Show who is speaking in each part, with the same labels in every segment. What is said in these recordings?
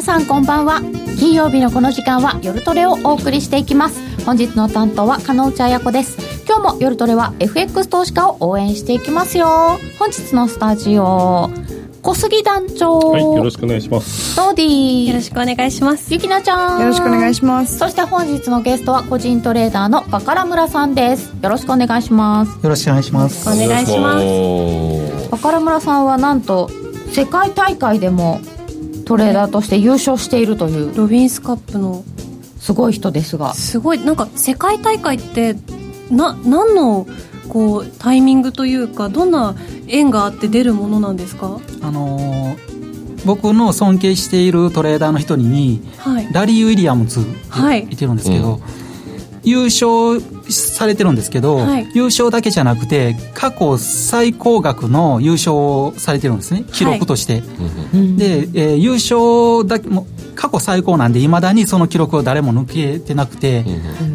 Speaker 1: 皆さんこんばんは。金曜日のこの時間は夜トレをお送りしていきます。本日の担当は加納内彩子です。今日も夜トレは FX 投資家を応援していきますよ。本日のスタジオ小杉団長。
Speaker 2: はいよろしくお願いします。
Speaker 1: ドーディ
Speaker 3: よろしくお願いします。
Speaker 1: ゆきなちゃん。
Speaker 4: よろしくお願いします。
Speaker 1: そして本日のゲストは個人トレーダーのバカラ村さんです。よろしくお願いします。
Speaker 5: よろしくお願いします。
Speaker 3: お願いします。
Speaker 1: バカラ村さんはなんと世界大会でもトレーダーとして優勝しているという
Speaker 3: ロビンスカップの。
Speaker 1: すごい人ですが。
Speaker 3: すごい。なんか世界大会ってな何のこうタイミングというかどんな縁があって出るものなんですか？
Speaker 5: あのー僕の尊敬しているトレーダーの一人に、
Speaker 3: はい。
Speaker 5: ラリー・ウィリアムズ
Speaker 3: はい。
Speaker 5: いてるんですけど、優勝されてるんですけど、
Speaker 3: はい。
Speaker 5: 優勝だけじゃなくて過去最高額の優勝をされてるんですね。記録として、で、えー優勝だけも過去最高なんでいまだにその記録を誰も抜けてなくて、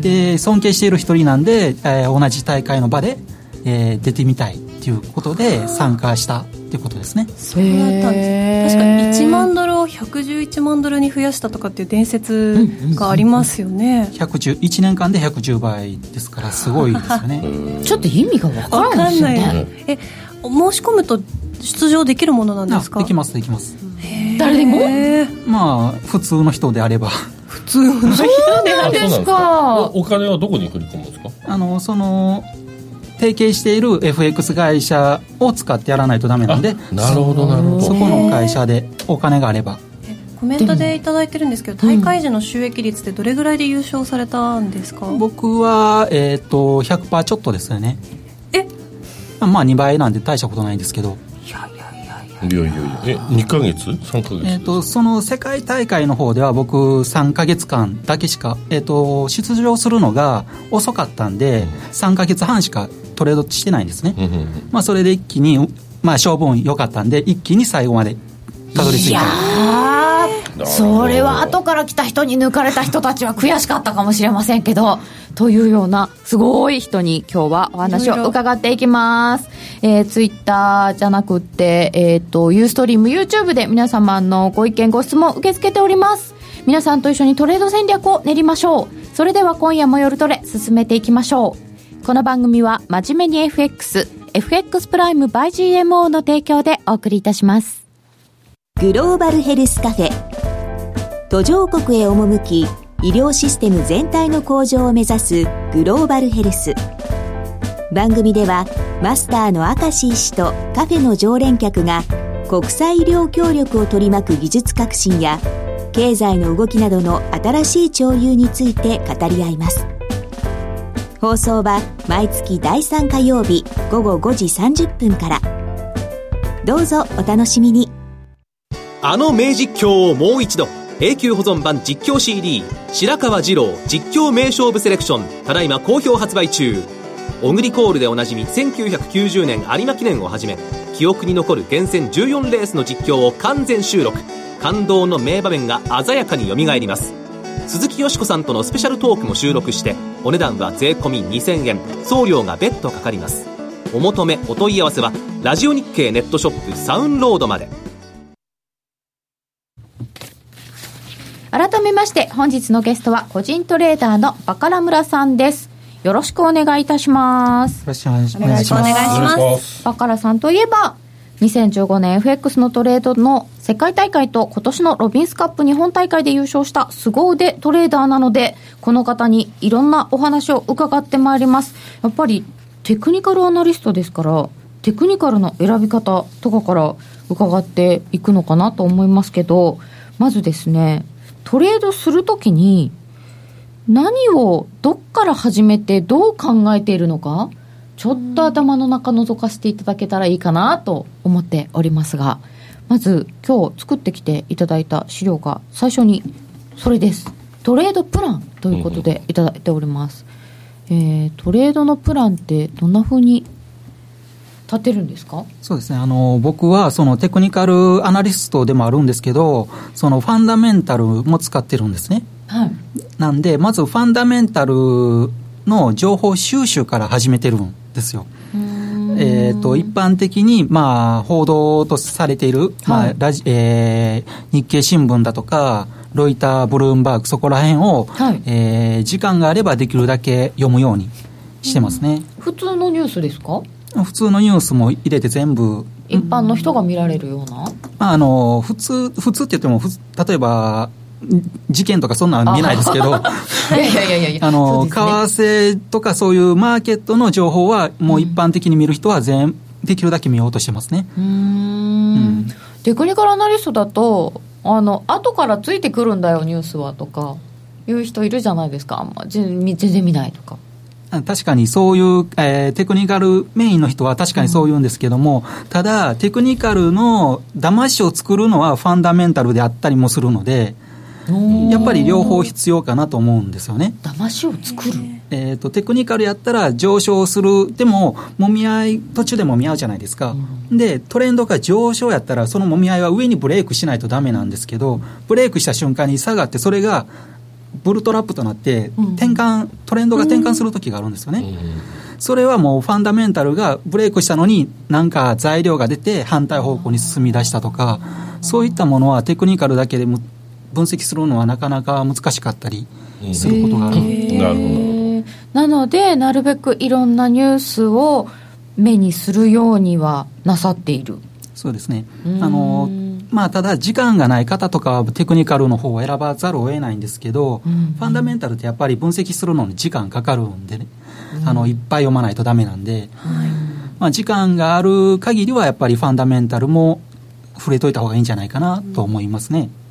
Speaker 5: で尊敬している一人なんで、えー同じ大会の場で、えー出てみたいっていうことで参加したっていうことですね。
Speaker 3: そうだったんです確か1万ドルを111万ドルに増やしたとかっていう伝説がありますよね。
Speaker 5: 110 1年間で110倍ですからすごいですよね。
Speaker 1: ちょっと意味がわから
Speaker 3: わ
Speaker 1: ないですよ
Speaker 3: かんない。
Speaker 1: ね
Speaker 3: え申し込むと出場できるものなんですか？
Speaker 5: あできますできます。
Speaker 1: 誰でも？
Speaker 5: まあ普通の人であれば。
Speaker 1: そうなんですか。
Speaker 2: おお金はどこに振り込むんですか？
Speaker 5: あのその提携している FX 会社を使ってやらないとダメなんで
Speaker 2: なるほどなるほど。
Speaker 5: そこの会社でお金があれば。
Speaker 3: コメントでいただいてるんですけど大会時の収益率ってどれぐらいで優勝されたんですか？
Speaker 5: 僕は、えー、と100%ちょっとですよね。
Speaker 3: え？
Speaker 5: まあ2倍なんで大したことないんですけど、
Speaker 2: いやいやいやえ2ヶ月？3ヶ月？
Speaker 5: えー、とその世界大会の方では僕3ヶ月間だけしか、えー、と出場するのが遅かったんで3ヶ月半しかトレードしてないんですね、まあ、それで一気に、まあ、勝負運良かったんで一気に最後までたどり着い
Speaker 1: いや
Speaker 5: た
Speaker 1: ーそれは後から来た人に抜かれた人たちは悔しかったかもしれませんけどというようなすごい人に今日はお話を伺っていきます。えー、ツイッターじゃなくってえっ、とユーストリーム YouTube で皆様のご意見ご質問受け付けております。皆さんと一緒にトレード戦略を練りましょう。それでは今夜も夜トレ進めていきましょうこの番組は真面目に FX FX プライム by GMO の提供でお送りいたします。
Speaker 6: グローバルヘルスカフェ。途上国へ赴き医療システム全体の向上を目指すグローバルヘルス。番組ではマスターの明石医師とカフェの常連客が国際医療協力を取り巻く技術革新や経済の動きなどの新しい潮流について語り合います。放送は毎月第3火曜日午後5時30分から。どうぞお楽しみに。
Speaker 7: あの名実況をもう一度永久保存版実況 CD 白川二郎実況名勝負セレクションただいま好評発売中。オグリコールでおなじみ1990年有馬記念をはじめ記憶に残る厳選14レースの実況を完全収録。感動の名場面が鮮やかによみがえります。鈴木よしこさんとのスペシャルトークも収録してお値段は税込2000円。送料が別途かかります。お求めお問い合わせはラジオ日経ネットショップサウンロードまで。
Speaker 1: 改めまして本日のゲストは個人トレーダーのバカラ村さんです。よろしくお願いいたします。
Speaker 5: よろしくお願いし
Speaker 3: ます。お願いします。
Speaker 1: バカラさんといえば2015年 FX のトレードの世界大会と今年のロビンスカップ日本大会で優勝した凄腕トレーダーなのでこの方にいろんなお話を伺ってまいります。やっぱりテクニカルアナリストですからテクニカルの選び方とかから伺っていくのかなと思いますけどまずですねトレードするときに何をどっから始めてどう考えているのかちょっと頭の中覗かせていただけたらいいかなと思っておりますがまず今日作ってきていただいた資料が最初にそれです。トレードプランということでいただいております、えートレードのプランってどんな風に立てるんですか？
Speaker 5: そうですね。あの僕はそのテクニカルアナリストでもあるんですけどそのファンダメンタルも使ってるんですね。
Speaker 1: はい。
Speaker 5: なんでまずファンダメンタルの情報収集から始めてるんですよえー、と一般的に、まあ、報道とされている、まあラジえー、日経新聞だとか、ロイター、ブルームバーグ、そこら辺を、はい。えー、時間があればできるだけ読むようにしてますね。
Speaker 1: 普通のニュースですか？
Speaker 5: 普通のニュースも入れて全部
Speaker 1: 一般の人が見られるような、
Speaker 5: まあ、あの普通普通って言っても例えば事件とかそんなの見ないですけど、あ の、為替とかそういうマーケットの情報は、もう一般的に見る人は全、できるだけ見ようとしてますね。うん,、
Speaker 1: テクニカルアナリストだと、あの、後からついてくるんだよ、ニュースはとか、いう人いるじゃないですか。あんま全然見ないとか。
Speaker 5: 確かにそういう、えー、テクニカルメインの人は確かにそう言うんですけども、うん、ただ、テクニカルの騙しを作るのはファンダメンタルであったりもするので、やっぱり両方必要かなと思うんですよね。
Speaker 1: 騙しを作る？
Speaker 5: えーと、テクニカルやったら上昇するでももみ合い途中でもみ合うじゃないですか、うん、でトレンドが上昇やったらそのもみ合いは上にブレイクしないとダメなんですけどブレイクした瞬間に下がってそれがブルトラップとなって転換、うん、トレンドが転換する時があるんですよね、うん、それはもうファンダメンタルがブレイクしたのになんか材料が出て反対方向に進み出したとかそういったものはテクニカルだけでも分析するのはなかなか難しかったりすることがある、なるほ
Speaker 1: ど。なのでなるべくいろんなニュースを目にするようにはなさっている。
Speaker 5: そうですね。あのまあ、ただ時間がない方とかはテクニカルの方を選ばざるを得ないんですけど、うん、ファンダメンタルってやっぱり分析するのに時間かかるんでね、うん、あのいっぱい読まないとダメなんで、はい、まあ、時間がある限りはやっぱりファンダメンタルも触れといた方がいいんじゃないかなと思いますね。
Speaker 1: うん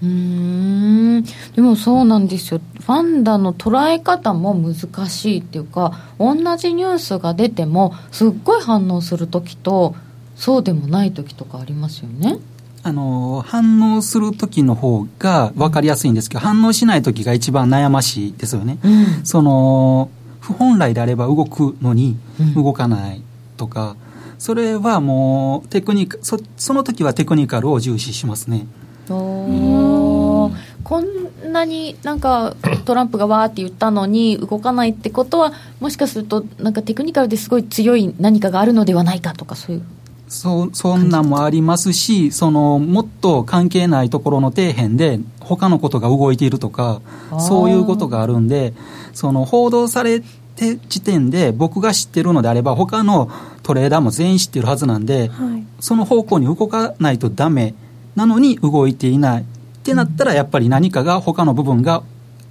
Speaker 1: でもそうなんですよファンダの捉え方も難しいっていうか同じニュースが出てもすっごい反応する時とそうでもない時とかありますよね。
Speaker 5: あの反応する時の方が分かりやすいんですけど、反応しない時が一番悩ましいですよね。うん、その本来であれば動くのに動かないとか、それはもうテクニその時はテクニカルを重視しますね。
Speaker 1: おこんなになんか トランプがわーって言ったのに動かないってことはもしかするとなんかテクニカルですごい強い何かがあるのではないかとかそういう。
Speaker 5: そそんなんもありますしそのもっと関係ないところの底辺で他のことが動いているとかそういうことがあるんでその報道されて時点で僕が知ってるのであれば他のトレーダーも全員知ってるはずなんで、はい、その方向に動かないとダメなのに動いていない。ってなったらやっぱり何かが他の部分が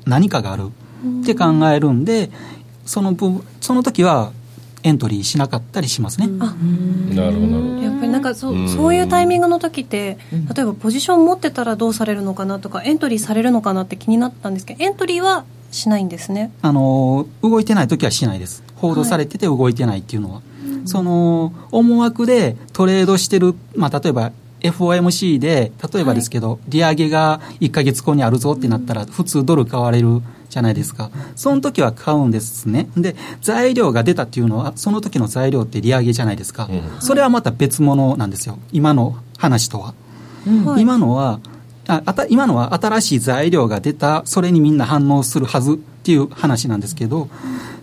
Speaker 5: 何かがある。って考えるんでその部その時はエントリーしなかったりしますね。な
Speaker 3: るほどやっぱりなんかそそういうタイミングの時って例えばポジション持ってたらどうされるのかなとかエントリーされるのかなって気になったんですけどエントリーはしないんですね。
Speaker 5: あの動いてない時はしないです。報道されてて動いてないっていうのは、はい、その思惑でトレードしてる、まあ、例えば FOMC で例えばですけど、はい、利上げが1か月後にあるぞってなったら普通ドル買われるじゃないですか。その時は買うんですね。で材料が出たっていうのはその時の材料って利上げじゃないですか、うん、それはまた別物なんですよ。今の話とは、うん、今のはああた今のは新しい材料が出たそれにみんな反応するはずっていう話なんですけど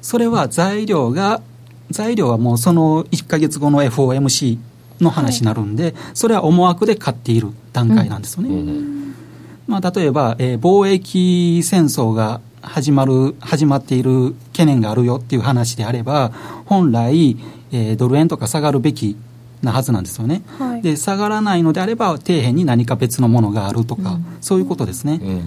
Speaker 5: それは材料が材料はもうその1か月後の FOMC の話になるんで、はい、それは思惑で買っている段階なんですよね。うん、まあ、例えば、えー、貿易戦争が始まる始まっている懸念があるよっていう話であれば本来、えー、ドル円とか下がるべきなはずなんですよね、はい、で下がらないのであれば底辺に何か別のものがあるとか、うん、そういうことですね、うん、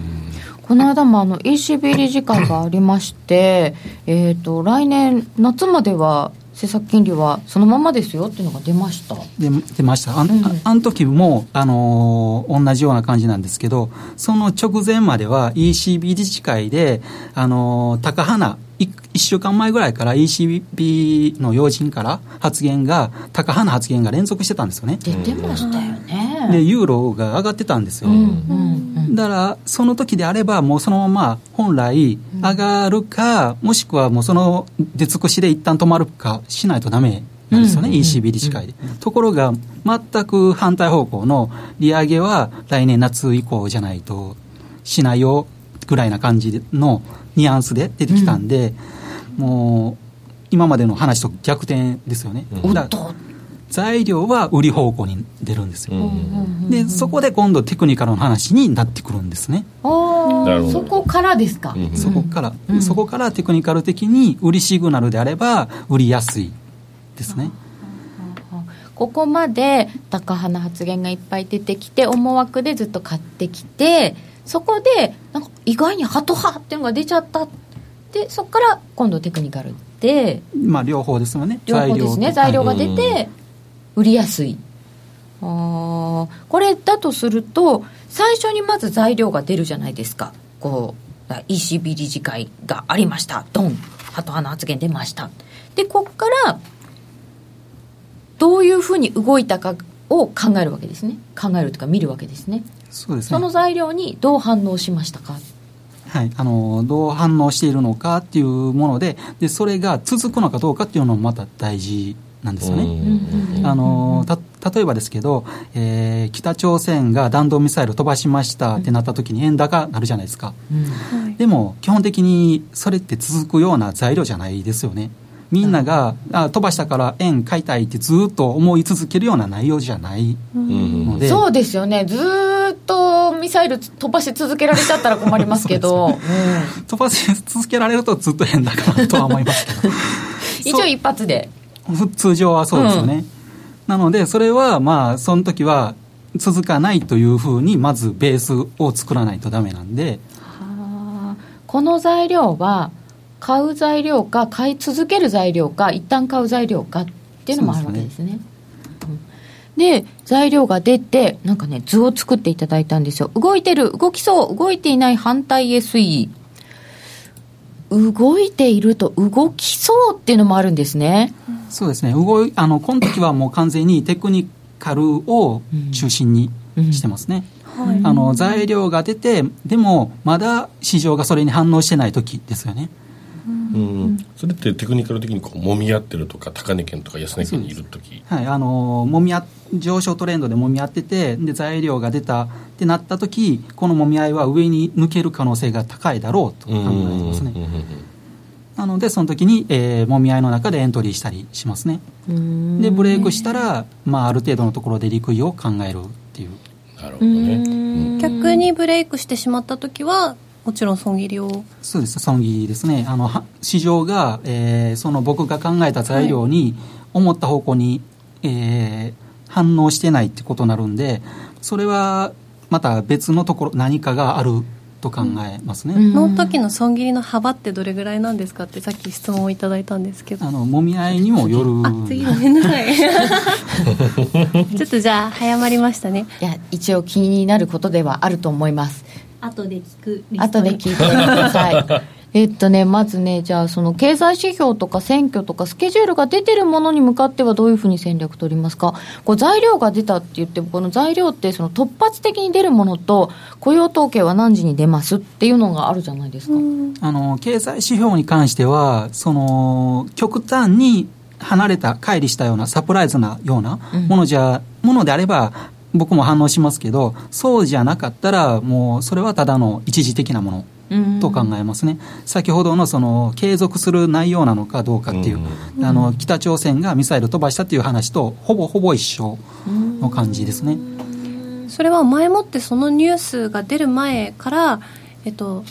Speaker 1: この間もあの ECB 理事会がありましてえーと来年夏までは政策金利はそのままですよっていうのが出ました。
Speaker 5: 出出ました。あ,、うん、あの時も、あのー、同じような感じなんですけどその直前までは ECB 理事会で、あのー、高花1週間前ぐらいから ECB の要人から発言が高派な発言が連続してたんですよね。
Speaker 1: 出てましたよね
Speaker 5: でユーロが上がってたんですよ、うんうん、だからその時であればもうそのまま本来上がるか、もしくはもうその出尽くしで一旦止まるかしないとダメなんですよね、ECB 理事会で、ところが全く反対方向の利上げは来年夏以降じゃないとしないよぐらいな感じのニュアンスで出てきたんで、うん、もう今までの話と逆転ですよね。
Speaker 1: うん、だ
Speaker 5: 材料は売り方向に出るんですよ、でそこで今度テクニカルの話になってくるんですね。
Speaker 1: そこからですか、
Speaker 5: そこから、うん、そこからテクニカル的に売りシグナルであれば売りやすいですね、
Speaker 1: ここまで高派な発言がいっぱい出てきて思惑でずっと買ってきてそこでなんか意外にハト派っていうのが出ちゃったでそこから今度テクニカルで。
Speaker 5: まあ両方ですよね。
Speaker 1: 両方ですね。材料が出て売りやすい。あこれだとすると最初にまず材料が出るじゃないですか。こう ECB 理事会がありました。ドン。ハト派の発言出ました。でここからどういうふうに動いたかを考えるわけですね。考えるというか見るわけですね。
Speaker 5: そうですね。
Speaker 1: その材料にどう反応しましたか？
Speaker 5: はい、あのどう反応しているのかっていうものででそれが続くのかどうかっていうのもまた大事なんですよね。あの例えばですけど、えー、北朝鮮が弾道ミサイル飛ばしましたってなった時に円高なるじゃないですか、うん、でも基本的にそれって続くような材料じゃないですよね。みんなが、あ飛ばしたから円買いたいってずっと思い続けるような内容じゃないので、
Speaker 1: そうですよね。ずっとミサイル飛ばし続けられちゃったら困りますけど。ね。
Speaker 5: うん、飛ばし続けられるとずっと変だかなとは思いますけど。
Speaker 1: 一応一発で
Speaker 5: 通常はそうですよね、うん、なのでそれはまあその時は続かないというふうにまずベースを作らないとダメなんで。
Speaker 1: はこの材料は買う材料か買い続ける材料か一旦買う材料かっていうのもあるわけですね。で、ね、材料が出てなんかね図を作っていただいたんですよ。動いてる動きそう動いていない反対 SE 動いていると動きそうっていうのもあるんですね、
Speaker 5: そうですね。動いあのこの時はもう完全にテクニカルを中心にしてますね、うんうん。はい、あの材料が出てでもまだ市場がそれに反応してない時ですよね
Speaker 2: うん、それってテクニカル的にこう揉み合ってるとか高値圏とか安値圏にいる時。
Speaker 5: はいあの揉み合上昇トレンドで揉み合っててで材料が出たってなった時この揉み合いは上に抜ける可能性が高いだろうと考えてますね。なのでその時に、えー、揉み合いの中でエントリーしたりしますね。でブレイクしたら、まあ、ある程度のところで利を考えるっていう。
Speaker 2: なるほどね。
Speaker 3: 逆にブレイクしてしまった時はもちろん損切りを。
Speaker 5: そうです。損切りですね。あの市場が、えー、その僕が考えた材料に思った方向に、はい、えー、反応してないってことになるんでそれはまた別のところ何かがあると考えますね、
Speaker 3: うん、の時の損切りの幅ってどれぐらいなんですかってさっき質問をいただいたんですけど。
Speaker 5: あのもみ合いにもよる。
Speaker 3: あ次ごめんなさい。ちょっとじゃあ早まりましたね。
Speaker 1: いや一応気になることではあると思います
Speaker 3: 後で聞く
Speaker 1: 後で聞いてください。えっとね、まずね、じゃあ、その経済指標とか選挙とかスケジュールが出てるものに向かってはどういうふうに戦略取りますか、こう材料が出たって言っても、この材料ってその突発的に出るものと、雇用統計は何時に出ますっていうのがあるじゃないですか。
Speaker 5: あの経済指標に関しては、その極端に離れた、乖離したような、サプライズなようなものじゃ、うん、ものであれば、僕も反応しますけど、そうじゃなかったら、もうそれはただの一時的なものと考えますね、先ほどのその継続する内容なのかどうかっていう、あの北朝鮮がミサイル飛ばしたっていう話と、ほぼほぼ一緒の感じですね。
Speaker 3: それは前もってそのニュースが出る前から、えっと、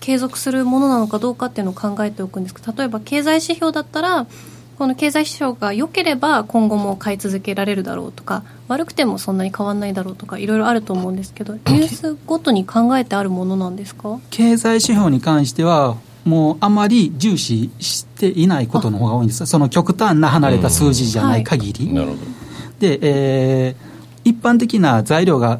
Speaker 3: 継続するものなのかどうかっていうのを考えておくんですけど例えば経済指標だったらこの経済指標が良ければ今後も買い続けられるだろうとか悪くてもそんなに変わらないだろうとかいろいろあると思うんですけどニュースごとに考えてあるものなんですか？
Speaker 5: 経済指標に関してはもうあまり重視していないことの方が多いんです。その極端な離れた数字じゃない限り、
Speaker 2: なるほど。
Speaker 5: で、えー、一般的な材料が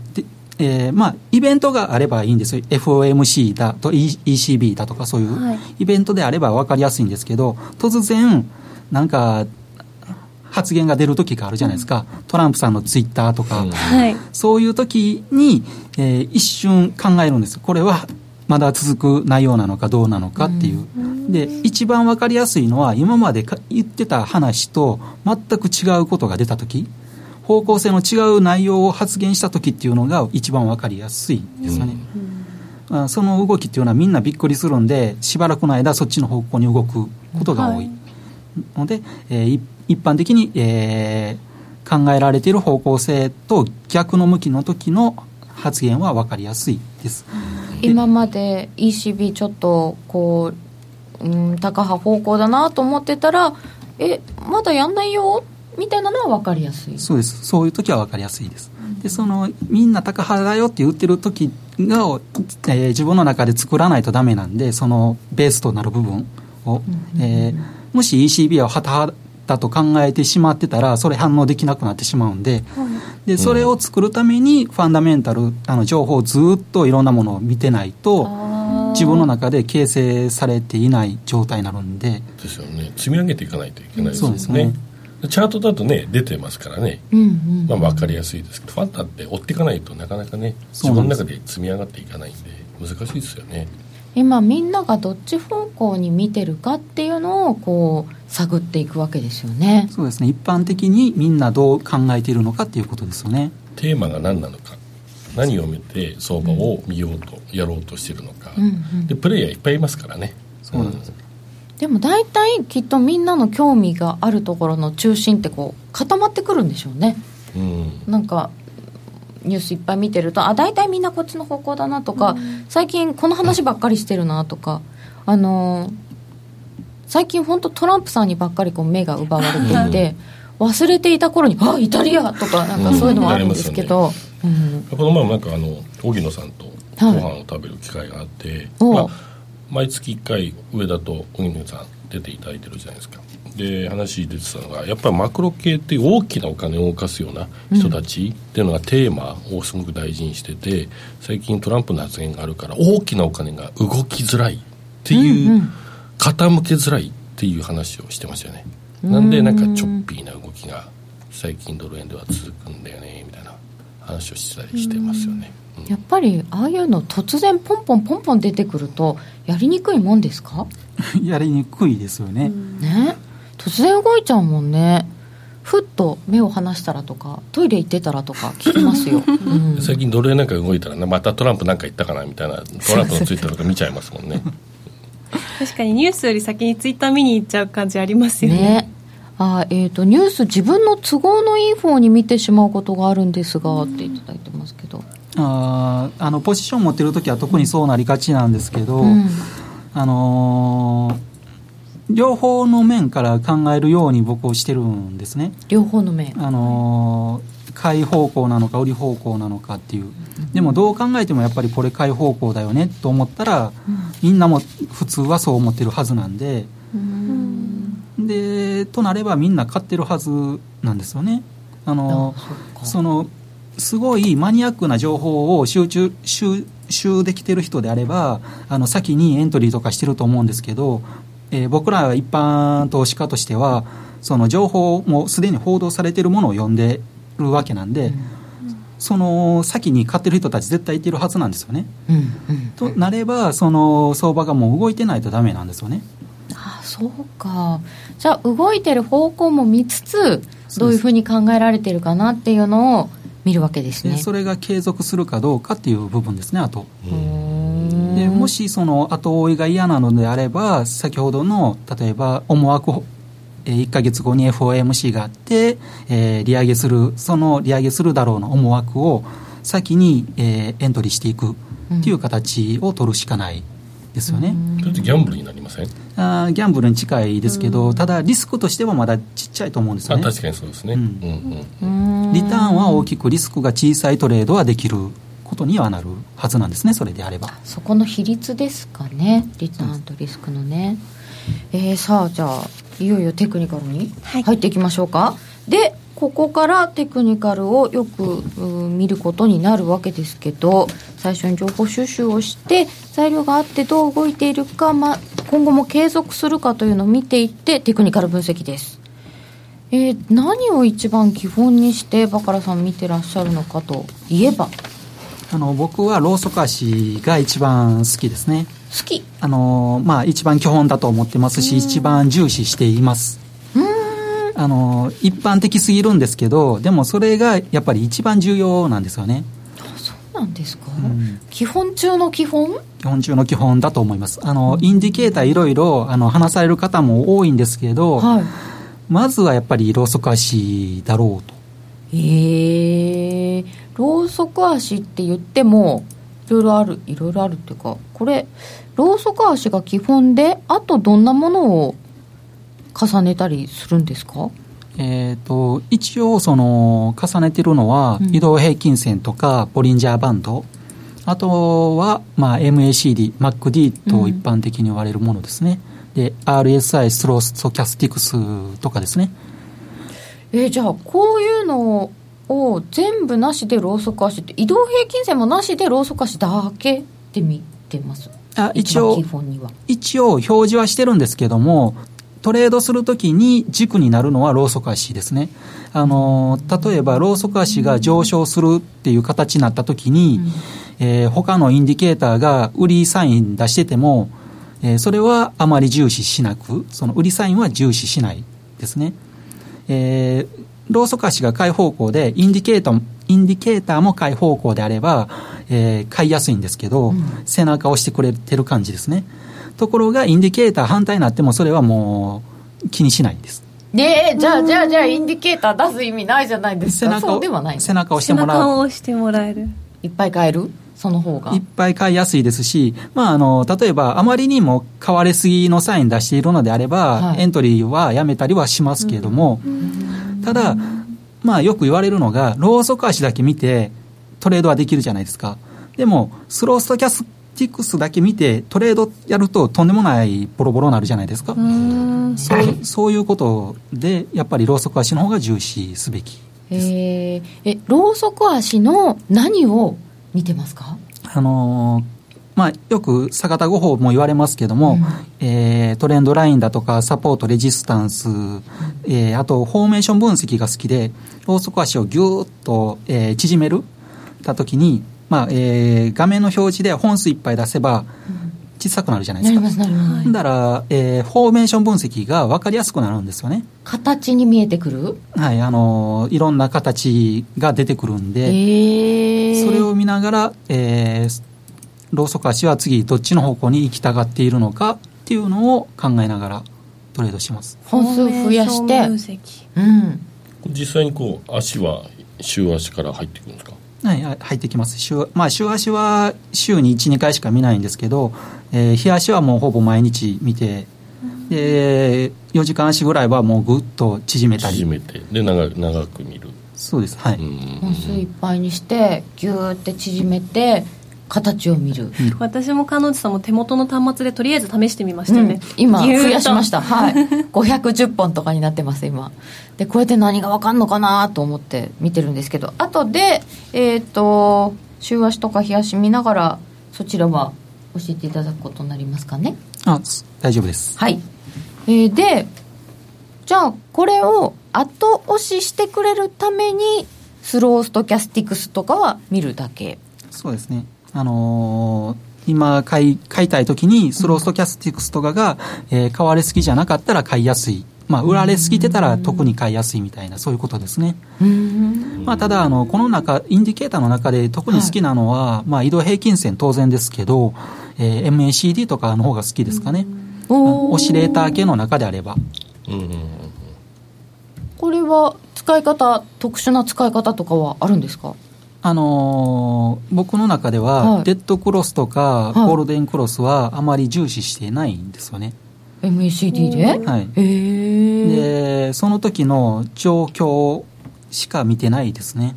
Speaker 5: えーまあ、イベントがあればいいんです。よ FOMC だと ECB だとかそういうイベントであれば分かりやすいんですけど突然なんか発言が出る時があるじゃないですか、トランプさんのツイッターとか、はい、そういう時に、えー、一瞬考えるんです。これはまだ続く内容なのかどうなのかっていう、で一番分かりやすいのは今まで言ってた話と全く違うことが出た時。方向性の違う内容を発言した時っていうのが一番分かりやすいですよね、うん、その動きっていうのはみんなびっくりするんでしばらくの間そっちの方向に動くことが多い、はいので、えー、一般的に、えー、考えられている方向性と逆の向きの時の発言は分かりやすいです。
Speaker 1: 今まで ECB ちょっとこう、うん、高派方向だなと思ってたらえまだやんないよ？みたいなのは分かりやすい。
Speaker 5: そうです。そういう時は分かりやすいです、でそのみんな高派だよって言ってる時が、えー、自分の中で作らないとダメなんでそのベースとなる部分を、うん、えー、もし ECB は旗派だと考えてしまってたらそれ反応できなくなってしまうんではい、でそれを作るためにファンダメンタルあの情報をずっといろんなものを見てないと自分の中で形成されていない状態になるんで。
Speaker 2: ですよね。積み上げていかないといけないです
Speaker 5: よね。そうですね。
Speaker 2: チャートだとね出てますからね、うんうん、まあ、分かりやすいですけどファンタって追っていかないとなかなかね自分の中で積み上がっていかないんで難しいですよね
Speaker 1: 今みんながどっち方向に見てるかっていうのをこう探っていくわけですよね。
Speaker 5: そうですね。一般的にみんなどう考えているのかっていうことですよね。
Speaker 2: テーマが何なのか。何を見て相場を見ようと、やろうとしてるのか、うんうん、でプレイヤーいっぱいいますからね。そうなんです、うん。
Speaker 1: でも大体きっとみんなの興味があるところの中心ってこう固まってくるんでしょうね、うん、なんかニュースいっぱい見てるとあ大体みんなこっちの方向だなとか、うん、最近この話ばっかりしてるなとかあのー、最近本当トランプさんにばっかりこう目が奪われていて、忘れていた頃にあイタリアとかなんかそういうのもあるんですけど、
Speaker 2: うん。ね、この前なんかあの荻野さんとご飯を食べる機会があって、はいまあ毎月1回上田と荻野さん出ていただいてるじゃないですかで話出てたのがやっぱりマクロ系っていう大きなお金を動かすような人たちっていうのがテーマをすごく大事にしてて最近トランプの発言があるから大きなお金が動きづらいっていう、うんうん、傾けづらいっていう話をしてましたよね。なんでなんかチョッピーな動きが最近ドル円では続くんだよねみたいな話をしたりしてますよね、
Speaker 1: やっぱりああいうの突然ポンポンポンポン出てくるとやりにくいもんですか？
Speaker 5: やりにくいですよね、
Speaker 1: ね突然動いちゃうもんね。ふっと目を離したらとかトイレ行ってたらとか聞きますよ、
Speaker 2: うん、最近ドル円なんか動いたら、ね、またトランプなんか言ったかなみたいなトランプのツイッターとか見ちゃいますもんね。
Speaker 3: 確かにニュースより先にツイッター見に行っちゃう感じありますよね。ね。
Speaker 1: あえーと、ニュース自分の都合のいい方に見てしまうことがあるんですがっていただいてますけど。
Speaker 5: ああのポジション持ってる時は特にそうなりがちなんですけど、うん、あのー、両方の面から考えるように僕をしてるんですね。
Speaker 1: 両方の面。
Speaker 5: あのー、買い方向なのか売り方向なのかっていう、でもどう考えてもやっぱりこれ買い方向だよねと思ったら、うん、みんなも普通はそう思ってるはずなんで、でとなればみんな買ってるはずなんですよね。あのそのすごいマニアックな情報を集中集集できてる人であればあの先にエントリーとかしてると思うんですけど、えー、僕ら一般投資家としてはその情報もすでに報道されてるものを読んでるわけなんで、うん、その先に買ってる人たち絶対いてるはずなんですよね。うんうん、となればその相場がもう動いてないとダメなんですよね。
Speaker 1: あそうか。じゃあ動いてる方向も見つつどういうふうに考えられてるかなっていうのを見るわけですね。
Speaker 5: それが継続するかどうかっていう部分ですねあとでもしその後追いが嫌なのであれば先ほどの例えば思惑1か月後に FOMC があって、えー、利上げするその利上げするだろうの思惑を先に、えー、エントリーしていくっていう形を取るしかないですよね。
Speaker 2: そってギャンブルになりません？
Speaker 5: あギャンブルに近いですけど、ただリスクとしてはまだちっちゃいと思うんですよね。
Speaker 2: 確かにそうですね、うん。
Speaker 5: うん。うん、リターンは大きくリスクが小さいトレードはできることにはなるはずなんですねそれであれば。
Speaker 1: そこの比率ですかねリターンとリスクのね、えー、さあじゃあいよいよテクニカルに入っていきましょうか、はい、でここからテクニカルをよく見ることになるわけですけど最初に情報収集をして材料があってどう動いているか、まあ、今後も継続するかというのを見ていってテクニカル分析です。えー、何を一番基本にしてバカラさん見てらっしゃるのかといえば
Speaker 5: あの僕はローソク足が一番好きですね。
Speaker 1: 好き。
Speaker 5: あのまあ一番基本だと思ってますし一番重視しています。あの一般的すぎるんですけどでもそれがやっぱり一番重要なんですよね。
Speaker 1: そうなんですか、うん、基本中の基本？
Speaker 5: 基本中の基本だと思います。あの、うん、インディケーターいろいろあの話される方も多いんですけど、はい、まずはやっぱりローソク足だろうと。
Speaker 1: ええー、ローソク足って言ってもいろいろあるいろいろあるっていうかこれローソク足が基本であとどんなものを重ねたりするんですか？
Speaker 5: えーと、一応その重ねてるのは、移動平均線とかボリンジャーバンド、あとは、まあ、MACD、MACD と一般的に言われるものですね、うん、で RSI スローストキャスティクスとかですね。
Speaker 1: えー、じゃあこういうのを全部なしでローソク足って移動平均線もなしでローソク足だけで見てます
Speaker 5: あ一応一応表示はしてるんですけどもトレードするときに軸になるのはローソク足ですね。あの、例えばローソク足が上昇するっていう形になったときに、うん、えー、他のインディケーターが売りサイン出してても、えー、それはあまり重視しなく、その売りサインは重視しないですね。えー、ローソク足が買い方向で、インディケーター、インディケーターも買い方向であれば、えー、買いやすいんですけど、うん、背中を押してくれてる感じですね。ところがインディケーター反対になってもそれはもう気にしないんです。
Speaker 1: ねえじゃあじゃあじゃあインディケーター出す意味ないじゃないですか。背中そうではない
Speaker 5: 背中を押してもらう。背
Speaker 3: 中を押してもらえる。
Speaker 1: いっぱい買える？その方が。
Speaker 5: いっぱい買いやすいですし、まあ、あの例えばあまりにも買われすぎのサイン出しているのであれば、はい、エントリーはやめたりはしますけれども、うん、ただ、まあ、よく言われるのがローソク足だけ見てトレードはできるじゃないですか。でもスローストキャスティクスだけ見てトレードやるととんでもないボロボロになるじゃないですか。そう。そういうことでやっぱりローソク足の方が重視すべき。
Speaker 1: ええローソク足の何を見てますか？
Speaker 5: あのまあ、よく坂田五法も言われますけども、うん、えー、トレンドラインだとかサポートレジスタンス、えー、あとフォーメーション分析が好きでローソク足をぎゅーっと、えー、縮めるた時にまあえー、画面の表示で本数いっぱい出せば小さくなるじゃないですか。なりますなります。だから、えー、フォーメーション分析が分かりやすくなるんですよね。
Speaker 1: 形に見えてくる？
Speaker 5: はい、あのいろんな形が出てくるんで、それを見ながら、えー、ローソク足は次どっちの方向に行きたがっているのかっていうのを考えながらトレードします。
Speaker 1: 本数増やして、
Speaker 2: うん、実際にこう足は週足から入ってくるんですか？
Speaker 5: はい、入ってきます。週、まあ、週足は週に1、2回しか見ないんですけど、えー、日足はもうほぼ毎日見て、で、4時間足ぐらいはもうぐっと縮めたり。
Speaker 2: 縮めて、で、長長く見る。
Speaker 5: そうです、はい。
Speaker 1: 本数いっぱいにして、ぎゅーって縮めて、形を見る、
Speaker 3: うん、私も彼女さんも手元の端末でとりあえず試してみましたよね、うん、
Speaker 1: 今増やしました。はい。510本とかになってます今。でこれで何が分かんのかなと思って見てるんですけど。後でえっ、ー、と週足とか日足見ながらそちらは教えていただくことになりますかね。
Speaker 5: あ大丈夫です。
Speaker 1: はい、えー、でじゃあこれを後押ししてくれるためにスローストキャスティクスとかは見るだけ。
Speaker 5: そうですねあのー今買い買いたい時にスローストキャスティクスとかが、えー、買われすぎじゃなかったら買いやすい、まあ、売られすぎてたら特に買いやすいみたいなそういうことですね、まあ、ただあのこの中インディケーターの中で特に好きなのは、はい、まあ、移動平均線当然ですけど、えー、MACD とかの方が好きですかね。オシレーター系の中であれば。
Speaker 1: これは使い方特殊な使い方とかはあるんですか？
Speaker 5: あのー、僕の中では、はい、デッドクロスとか、ゴールデンクロスはあまり重視してないんですよね。
Speaker 1: MACD で？
Speaker 5: はい。で、その時の状況しか見てないですね。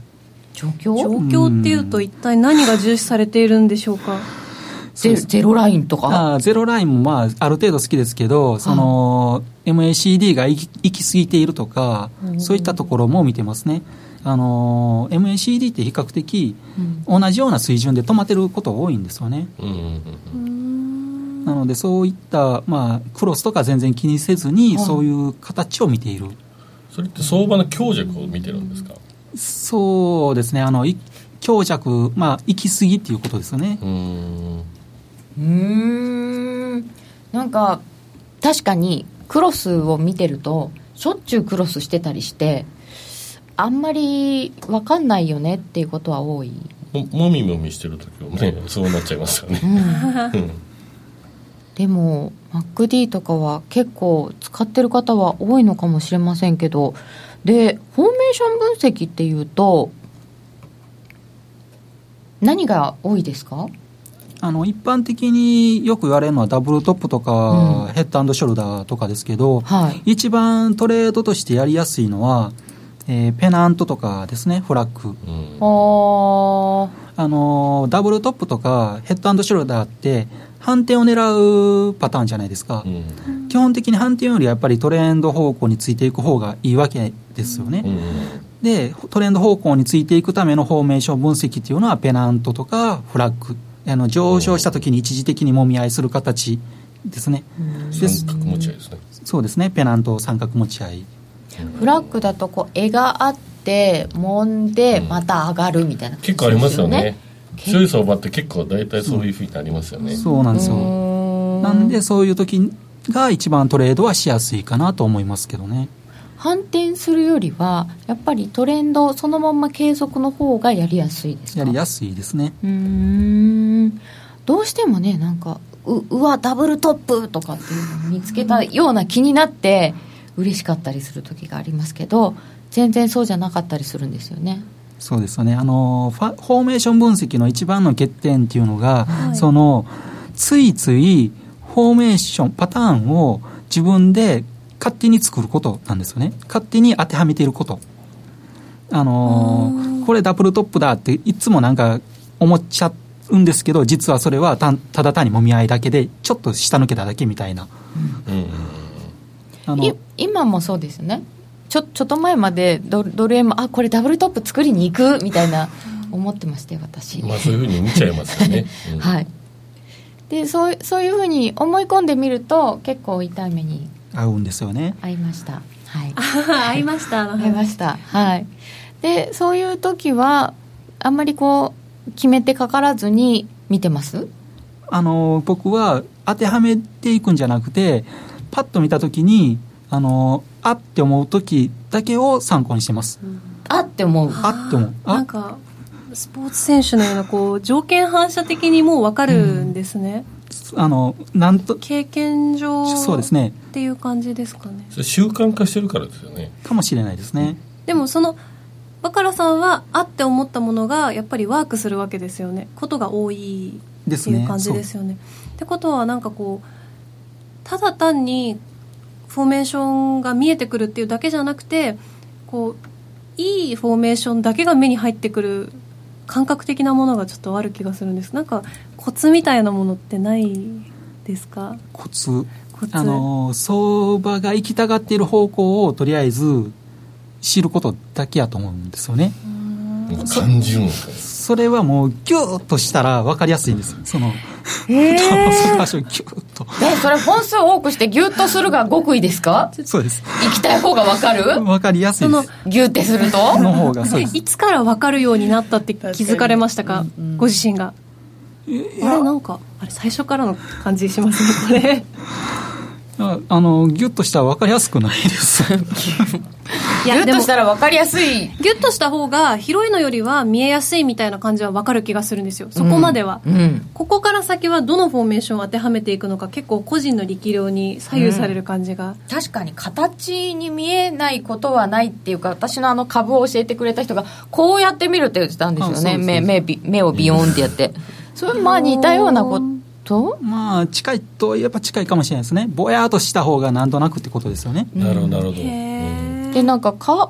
Speaker 1: 状況？
Speaker 3: 状況っていうと、一体何が重視されているんでしょうか？
Speaker 1: ゼゼロラインとか？
Speaker 5: あゼロラインもまあある程度好きですけど、その MACD が行き行き過ぎているとか、そういったところも見てますね。あの MACD って比較的同じような水準で止まってることが多いんですよね。なのでそういった、まあ、クロスとか全然気にせずに、そういう形を見ている。
Speaker 2: それって相場の強弱を見てるんですか？
Speaker 5: そうですね。あの強弱、まあ、行き過ぎっていうことですよね。
Speaker 1: うん。なんか確かにクロスを見てるとしょっちゅうクロスしてたりしてあんまり分かんないよねっていうことは多い。
Speaker 2: ももみもみしてる時はね そうなっちゃいますよね、うん、
Speaker 1: でも MacD とかは結構使ってる方は多いのかもしれませんけどでフォーメーション分析っていうと何が多いですか？
Speaker 5: あの一般的によく言われるのはダブルトップとか、うん、ヘッドショルダーとかですけど、はい、一番トレードとしてやりやすいのは、えー、ペナントとかですねフラッグ、うん、あのダブルトップとかヘッドショルダーって反転を狙うパターンじゃないですか、うん、基本的に反転よりやっぱりトレンド方向についていく方がいいわけですよね、でトレンド方向についていくためのフォーメーション分析っていうのはペナントとかフラッグあの上昇した時に一時的にもみ合いする形ですね。
Speaker 2: 三角持ち合いですね。
Speaker 5: そうですね。ペナント三角持ち合い。
Speaker 1: フラッグだとこう絵があって揉んでまた上がるみたいな、
Speaker 2: ね、結構ありますよね。強い相場って結構大体そういうふうになりますよね。
Speaker 5: そうなんですよ。なんでそういう時が一番トレードはしやすいかなと思いますけどね。
Speaker 1: 反転するよりはやっぱりトレンドそのまま継続の方がやりやすいです
Speaker 5: やりやすいですね
Speaker 1: うんどうしてもねなんかううわダブルトップとかっていうのを見つけたような気になって嬉しかったりする時がありますけど全然そうじゃなかったりするんですよね。
Speaker 5: そうですよね。あのフォーメーション分析の一番の欠点っていうのが、はい、そのついついフォーメーションパターンを自分で勝手に作ることなんですよね。勝手に当てはめていること。あのー、これダブルトップだっていつもなんか思っちゃうんですけど実はそれはたただ単にもみ合いだけでちょっと下抜けただけみたいな、
Speaker 1: うん、今もそうですね。ちょちょっと前までドドル円もあこれダブルトップ作りに行くみたいな思ってましたよ私。
Speaker 2: まあそういうふうに見ちゃいますよね、
Speaker 1: うん、はい。でそうそういうふうに思い込んでみると結構痛い目に
Speaker 5: 合うんですよね。
Speaker 1: 合いました。はい。
Speaker 3: 合いました
Speaker 1: 合いました。はい。でそういう時はあんまりこう決めてかからずに見てます？
Speaker 5: あの僕は当てはめていくんじゃなくてパッと見た時にあのあって思う時だけを参考にしてます、うん、
Speaker 1: あって思う。
Speaker 5: あって思う。
Speaker 3: なんかスポーツ選手のようなこう条件反射的にもう分かるんですね、うん。
Speaker 5: あのなんと
Speaker 3: 経験上
Speaker 5: そうですね。
Speaker 3: っていう感じですかね。
Speaker 2: 習慣化してるからですよね。
Speaker 5: かもしれないですね。
Speaker 3: でもその若ラさんはあって思ったものがやっぱりワークするわけですよね。ことが多いっていう感じですよね。ねってことはなんかこうただ単にフォーメーションが見えてくるっていうだけじゃなくてこういいフォーメーションだけが目に入ってくる感覚的なものがちょっとある気がするんです。なんかコツみたいなものってないですか？
Speaker 5: コツ。あの相場が行きたがっている方向をとりあえず知ることだけやと思うんですよね。
Speaker 2: 感じるん
Speaker 5: それはもうギュッとしたら分かりやすいんですその
Speaker 1: えー、そギュッと。えそれ本数多くしてギュッとするが極意ですか？
Speaker 5: そうです。
Speaker 1: 行きたい方が分かる？
Speaker 5: 分かりやすいです。
Speaker 1: ギュッてすると？
Speaker 5: の方がそうです。
Speaker 3: いつから分かるようになったって気づかれましたか、うんうん、ご自身が。あれなんかあれ最初からの感じしますねこれ
Speaker 5: ああのギュッとしたら分かりやすくないです。
Speaker 1: いやギュッとしたら分かりやすい。
Speaker 3: ギュッとした方が広いのよりは見えやすいみたいな感じは分かる気がするんですよ。そこまでは、うんうん、ここから先はどのフォーメーションを当てはめていくのか結構個人の力量に左右される感じが、うん、
Speaker 1: 確かに形に見えないことはないっていうか私のあの株を教えてくれた人がこうやってみるって言ってたんですよね。目目目をビヨンってやって。それまあ似たようなこと
Speaker 5: と？まあ近いといえば近いかもしれないですね。ぼやっとした方がなんとなくってことですよね。
Speaker 2: なるほどなるほど。
Speaker 1: でなんか顔がい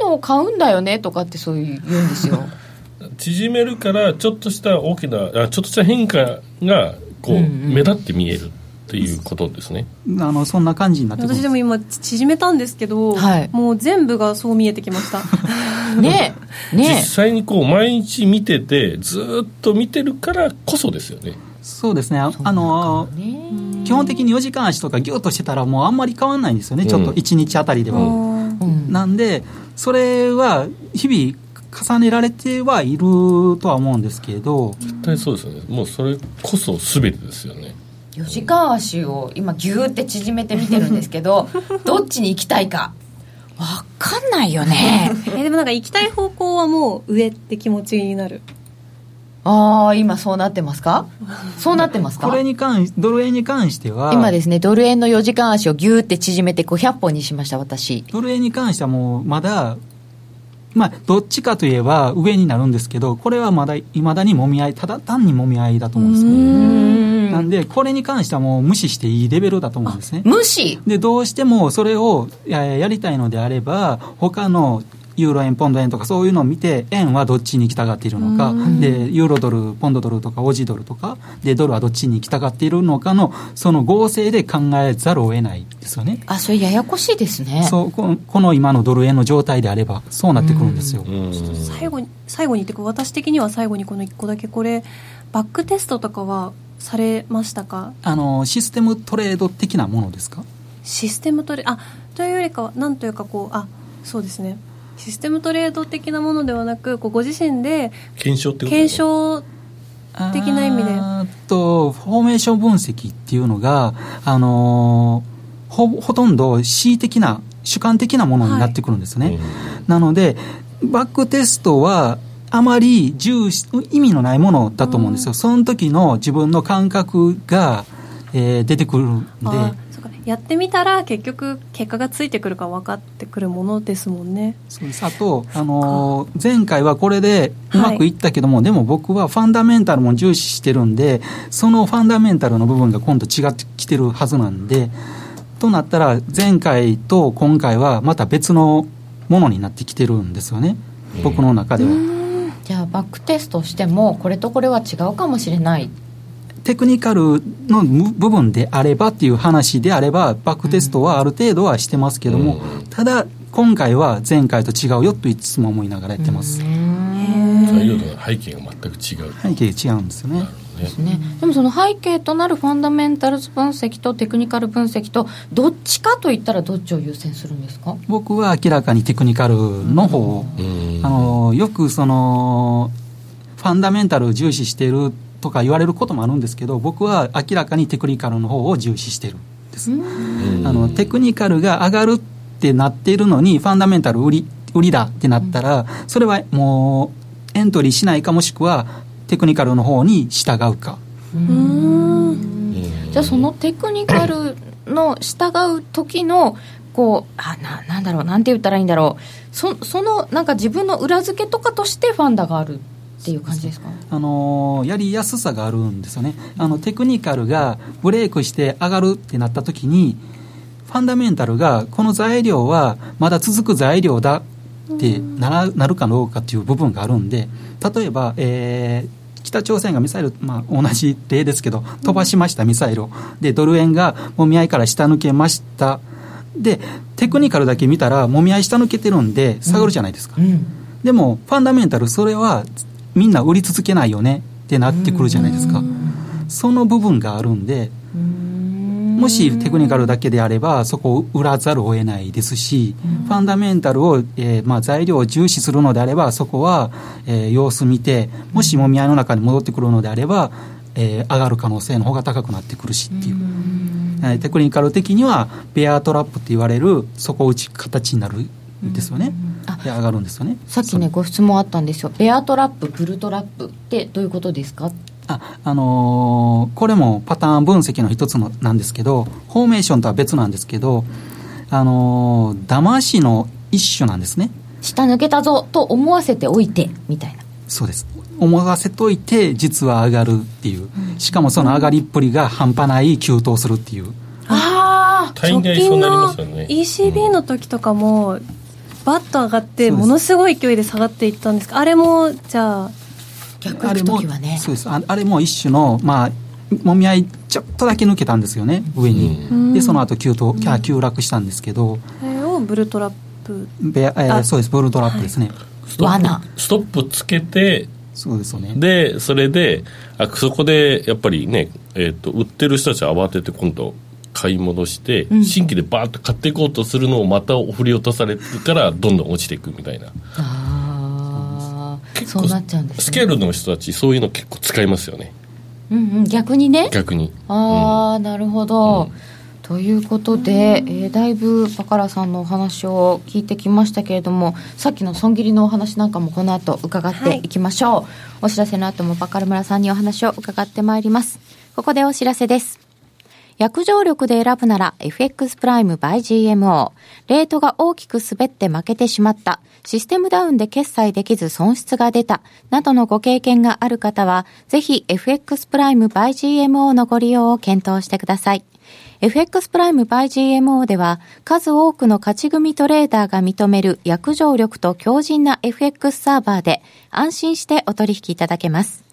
Speaker 1: いのを買うんだよねとかってそういう言うんですよ。
Speaker 2: 縮めるからちょっとした大きなあちょっとした変化がこう、うんうん、目立って見えるっていうことですね。
Speaker 5: あのそんな感じになって
Speaker 3: 私でも今縮めたんですけど、はい、もう全部がそう見えてきました。
Speaker 1: ねね
Speaker 2: 実際にこう毎日見ててずっと見てるからこそですよね
Speaker 5: そうですね、あの基本的に4時間足とかぎゅっとしてたら、もうあんまり変わらないんですよね、ちょっと1日あたりでは。なんで、それは日々、重ねられてはいるとは思うんですけど。
Speaker 2: 絶対そうですよね。もうそれこそ全てですよね。
Speaker 1: 4時間足を今ギューって縮めてみてるんですけど どっちに行きたいか。分かんないよね。
Speaker 3: えでもなんか行きたい方向はもう上って気持ちになる
Speaker 1: ああ今そうなってますか？そうなってますか？
Speaker 5: これに関ドル円に関しては
Speaker 1: 今ですねドル円の4時間足をギューって縮めて500本にしました私。
Speaker 5: ドル円に関してはもうまだまあ、どっちかといえば上になるんですけど、これはまだ、いまだにもみ合い、ただ単にもみ合いだと思うんですね。なんで、これに関してはもう無視していいレベルだと思うんですね。
Speaker 1: 無視？
Speaker 5: で、どうしてもそれをややりたいのであれば、他のユーロ円、ポンド円とかそういうのを見て、円はどっちに行きたがっているのか、で、ユーロドル、ポンドドルとか、オジドルとか、で、ドルはどっちに行きたがっているのかの、その合成で考えざるを得ないですよね。
Speaker 1: あ、それややこしいですね。
Speaker 5: そう、この今のドル円の状態であれば、そうなってくるんですよ。
Speaker 3: 最後に、最後にってか、私的には最後にこの1個だけ、これ、バックテストとかはされましたか？
Speaker 5: あの、システムトレード的なものですか？
Speaker 3: システムトレあというよりかはなんというかこうあそうですねシステムトレード的なものではなくこうご自身で
Speaker 2: 検証ってこと
Speaker 3: 検証的な意味で。
Speaker 5: とフォーメーション分析っていうのがあのーほほとんど恣意的な主観的なものになってくるんですね、なのでバックテストはあまり重視意味のないものだと思うんですよ、その時の自分の感覚が、えー出てくるんで
Speaker 3: やってみたら結局結果がついてくるか分かってくるものですもんね。
Speaker 5: そうです。あと、あのー前回はこれでうまくいったけども、でも僕はファンダメンタルも重視してるんで、そのファンダメンタルの部分が今度違ってきてるはずなんで、となったら、前回と今回はまた別のものになってきてるんですよね、僕の中では。
Speaker 1: じゃあバックテストしてもこれとこれは違うかもしれない
Speaker 5: テクニカルの部分であればっていう話であれば、バックテストはある程度はしてますけども、ただ、今回は前回と違うよといつも思いながらやってます。
Speaker 2: 材料の背景が全く違う。
Speaker 5: 背景違うんですよね。
Speaker 1: ですね、でもその背景となるファンダメンタルズ分析とテクニカル分析とどっちかといったらどっちを優先するんですか？
Speaker 5: 僕は明らかにテクニカルの方。を、あのよくそのファンダメンタルを重視しているとか言われることもあるんですけど僕は明らかにテクニカルの方を重視してるんです、あのテクニカルが上がるってなっているのにファンダメンタル売り売りだってなったらそれはもうエントリーしないかもしくはテクニカルの方に従うか。
Speaker 1: じゃあそのテクニカルの従う時のこうあななんだろうなんて言ったらいいんだろう。そそのなんか自分の裏付けとかとしてファンダがある。っていう感じですか？
Speaker 5: あのやりやすさがあるんですよね。あのテクニカルがブレイクして上がるってなった時にファンダメンタルがこの材料はまだ続く材料だってならなるかどうかっていう部分があるんで例えば、えー北朝鮮がミサイル、まあ、同じ例ですけど飛ばしましたミサイルを。でドル円がもみ合いから下抜けました。でテクニカルだけ見たらもみ合い下抜けてるんで下がるじゃないですか、でもファンダメンタルそれはみんな売り続けないよねってなってくるじゃないですか。その部分があるんでもしテクニカルだけであればそこを売らざるを得ないですしファンダメンタルを、えーまあ、材料を重視するのであればそこは、えー様子見てもしもみ合いの中に戻ってくるのであれば、えー上がる可能性の方が高くなってくるしっていう。えーテクニカル的にはベアトラップって言われる底打ち形になるんですよね、で上がるんですよね。
Speaker 1: さっきねご質問あったんですよ。ベアトラップブルトラップってどういうことですか？
Speaker 5: あ、あのーこれもパターン分析の一つのなんですけど、フォーメーションとは別なんですけど、あのー騙しの一種なんですね。
Speaker 1: 下抜けたぞと思わせておいてみたいな。
Speaker 5: そうです。思わせといて、実は上がるっていう。しかもその上がりっぷりが半端ない急騰するっていう。
Speaker 1: あ
Speaker 2: 大概そうなりますよね。
Speaker 3: ECB の時とかも、バッと上がってものすごい勢いで下がっていったんですか？あれもじゃあ
Speaker 1: 逆行く時はね。
Speaker 5: そうです。ああれも一種の、まあ、もみ合いちょっとだけ抜けたんですよね、上に。で、その後急騰、あ急落したんですけど、
Speaker 3: あれをブルトラップ。
Speaker 5: ベアえー
Speaker 3: あ。
Speaker 5: そうです、ボルトラップですね。
Speaker 2: ストッ
Speaker 1: 罠。
Speaker 2: プストップつけて
Speaker 5: そうですよね。
Speaker 2: でそれであそこでやっぱりね、えー、と売ってる人たちは慌てて今度買い戻して、新規でバーッと買っていこうとするのをまた振り落とされるからどんどん落ちていくみたいな。
Speaker 1: ああ
Speaker 2: 結構
Speaker 1: そうなっちゃうんですね。
Speaker 2: スケールの人たちそういうの結構使いますよね。
Speaker 1: うんうん。逆にね。
Speaker 2: 逆に。
Speaker 1: ああ、なるほど、ということで、えー、だいぶバカラさんのお話を聞いてきましたけれどもさっきの損切りのお話なんかもこの後伺ってい。きましょう、はい、お知らせの後もバカル村さんにお話を伺ってまいります。ここでお知らせです約定力で選ぶなら FX プライム by GMO。レートが大きく滑って負けてしまった。システムダウンで決済できず損失が出た。などのご経験がある方は、ぜひ FX プライム by GMO のご利用を検討してください。FX プライム by GMO では数多くの勝ち組トレーダーが認める約定力と強靭な FX サーバーで安心してお取引いただけます。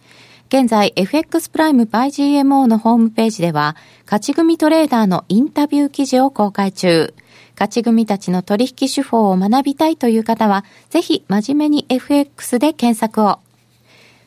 Speaker 1: 現在 FX プライム by GMO のホームページでは勝ち組トレーダーのインタビュー記事を公開中。勝ち組たちの取引手法を学びたいという方はぜひ真面目に FX で検索を。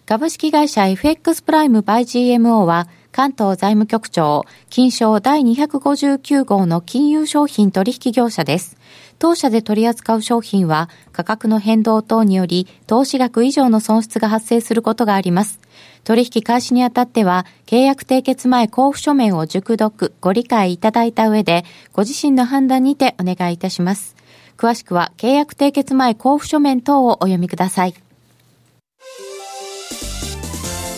Speaker 1: 株式会社 FX プライム by GMO は関東財務局長、金賞第259号の金融商品取引業者です。当社で取り扱う商品は価格の変動等により投資額以上の損失が発生することがあります。取引開始にあたっては、契約締結前交付書面を熟読、ご理解いただいた上で、ご自身の判断にてお願いいたします。詳しくは、契約締結前交付書面等をお読みください。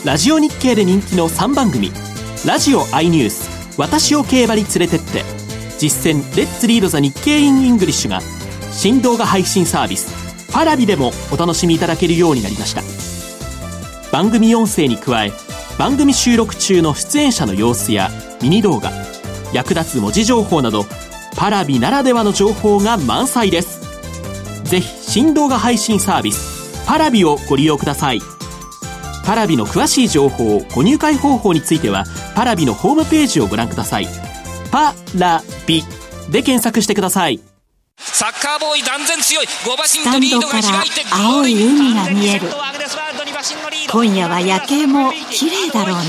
Speaker 7: ラジオ日経で人気の3番組。ラジオ i ニュース私を競馬に連れてって実践 Let's Read the Nikkei in English が新動画配信サービスパラビでもお楽しみいただけるようになりました番組音声に加え番組収録中の出演者の様子やミニ動画役立つ文字情報などパラビならではの情報が満載です。ぜひ新動画配信サービスパラビをご利用ください。パラビの詳しい情報ご入会方法についてはパラビのホームページをご覧ください。パラビで検索してください。
Speaker 4: サッカーボーイ断然強い。5馬身
Speaker 8: とリードが開いて青い海が見える。今夜は夜景も綺麗だろうな。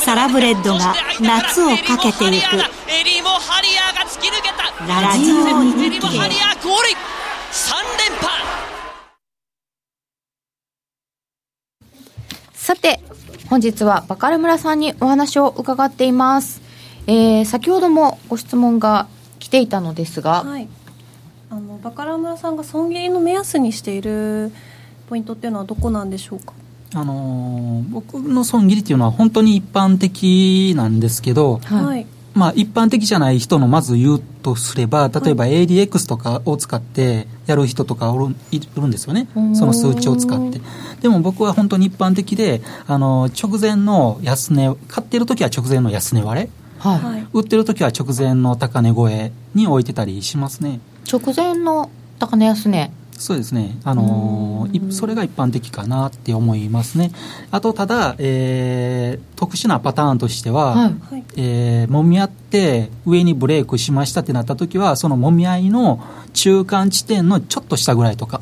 Speaker 8: サラブレッドが夏をかけていく。ラジオ日経。3連覇。
Speaker 1: さて、本日はバカル村さんにお話を伺っています。えー、先ほどもご質問が来ていたのですが、はい、
Speaker 3: あのバカラ村さんが損切りの目安にしているポイントっていうのはどこなんでしょうか？
Speaker 5: あのー、僕の損切りっていうのは本当に一般的なんですけど、はい、まあ、一般的じゃない人のまず言うとすれば例えば ADX とかを使ってやる人とかおるいるんですよね。その数値を使って。でも僕は本当に一般的であの直前の安値買ってる時は直前の安値割れ、はい、売ってる時は直前の高値超えに置いてたりしますね。
Speaker 1: 直前の高値安値。
Speaker 5: そうですね、あのー、それが一般的かなって思いますね。あと、ただ、えー、特殊なパターンとしては、はい、えー、揉み合って上にブレークしましたってなった時は、その揉み合いの中間地点のちょっと下ぐらいとか。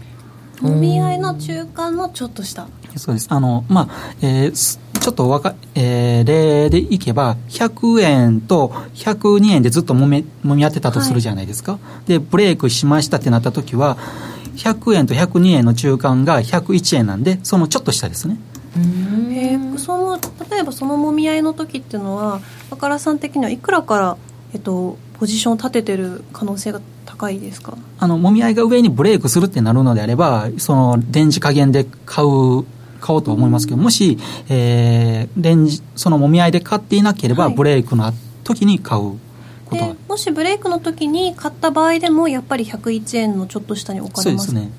Speaker 3: 揉み合いの中間のちょっと下。
Speaker 5: そうです。あの、まあ、えー、ちょっとわか、えー、例でいけば、100円と102円でずっと揉み揉み合ってたとするじゃないですか。はい、で、ブレイクしましたってなった時は、100円と102円の中間が101円なんでそのちょっと下ですね。
Speaker 3: えー、その例えばそのもみ合いの時っていうのは若らさん的にはいくらから、えっと、ポジションを立ててる可能性が高いですか？
Speaker 5: あのもみ合いが上にブレイクするってなるのであればそのレンジ加減で買う買おうと思いますけどもし、えー、レンジそのもみ合いで買っていなければ、ブレイクの時に買う
Speaker 3: でもしブレイクの時に買った場合でもやっぱり101円のちょっと下に置かれます。ね。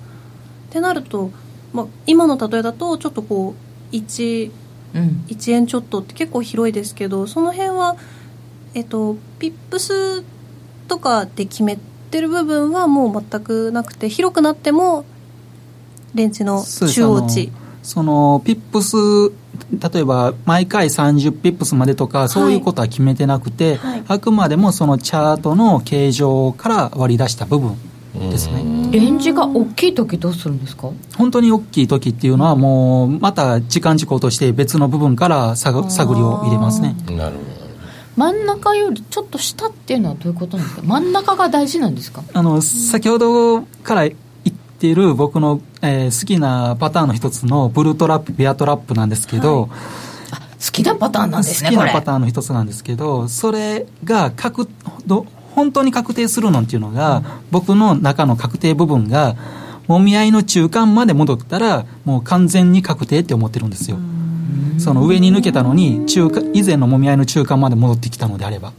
Speaker 3: ってなると、まあ、今の例えだとちょっとこう 1,、うん、1円ちょっとって結構広いですけどその辺はえっとピップスとかで決めてる部分はもう全くなくて広くなってもレンジの中央値
Speaker 5: そのピップス例えば毎回30ピップスまでとかそういうことは決めてなくて、はい、あくまでもそのチャートの形状から割り出した部分ですね。
Speaker 1: レンジが大きい時どうするんですか？
Speaker 5: 本当に大きい時っていうのはもうまた時間軸として別の部分から探りを入れますね。なるほど。
Speaker 1: 真ん中よりちょっと下っていうのはどういうことなんですか？真ん中が大事なんですか？
Speaker 5: あの先ほどから言っている僕の、えー、好きなパターンの一つのブルートラップベアトラップなんですけど、はい。
Speaker 1: 好きなパターンなんですね
Speaker 5: 好きなパターンの一つなんですけどそれが確ど本当に確定するのっていうのが、うん、僕の中の確定部分がもみ合いの中間まで戻ったらもう完全に確定って思ってるんですよ。その上に抜けたのに中間以前のもみ合いの中間まで戻ってきたのであれば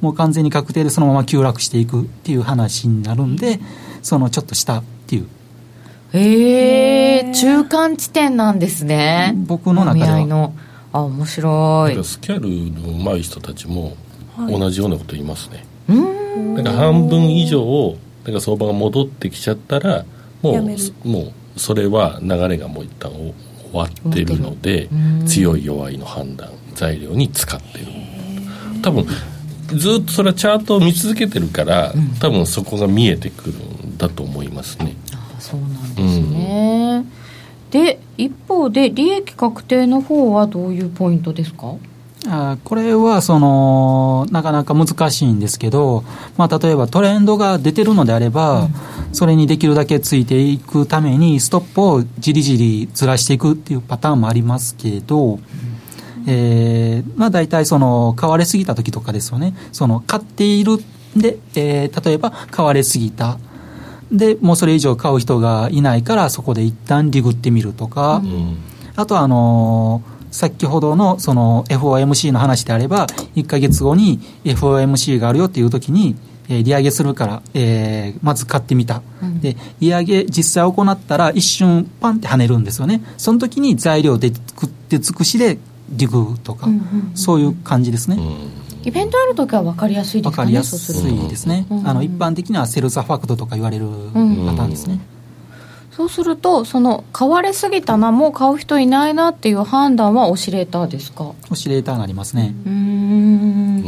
Speaker 5: もう完全に確定でそのまま急落していくっていう話になるんでそのちょっと下っていう。
Speaker 1: へえ中間地点なんですね。
Speaker 5: 僕の中では。
Speaker 1: の。あ面白
Speaker 2: い。スキャルの上手い人たちも同じようなこと言いますね、はい、だから半分以上だから相場が戻ってきちゃったらもうもうそれは流れがもう一旦終わってるので強い弱いの判断材料に使ってる。多分ずっとそれはチャートを見続けてるから、うん、多分そこが見えてくるんだと思いますね。
Speaker 1: あそうなんですね、うん、で一方で利益確定の方はどういうポイントですか？
Speaker 5: あこれはそのなかなか難しいんですけど、まあ、例えばトレンドが出てるのであれば、うん、それにできるだけついていくためにストップをじりじりずらしていくっていうパターンもありますけど、うんえー、まあ大体その買われすぎた時とかですよね。その買っているで、えー、例えば買われすぎた。で、もうそれ以上買う人がいないからそこで一旦リグってみるとか、うん、あとはあのー先ほどのその FOMC の話であれば、1か月後に FOMC があるよっていう時に、えー、利上げするから、えー、まず買ってみた、うん、で利上げ実際行ったら一瞬パンって跳ねるんですよね。その時に材料で作って尽くしでリグとか、うんうんうん、そういう感じですね。
Speaker 1: イベントあるときは分かりやすいですかね。分かりやす
Speaker 5: いですね。うんうん、あの一般的にはセルザファクトとか言われるパターンですね。
Speaker 1: そうすると、その買われすぎたな、もう買う人いないなっていう判断はオシレーターですか？
Speaker 5: オシレーターがありますね。う
Speaker 1: ん。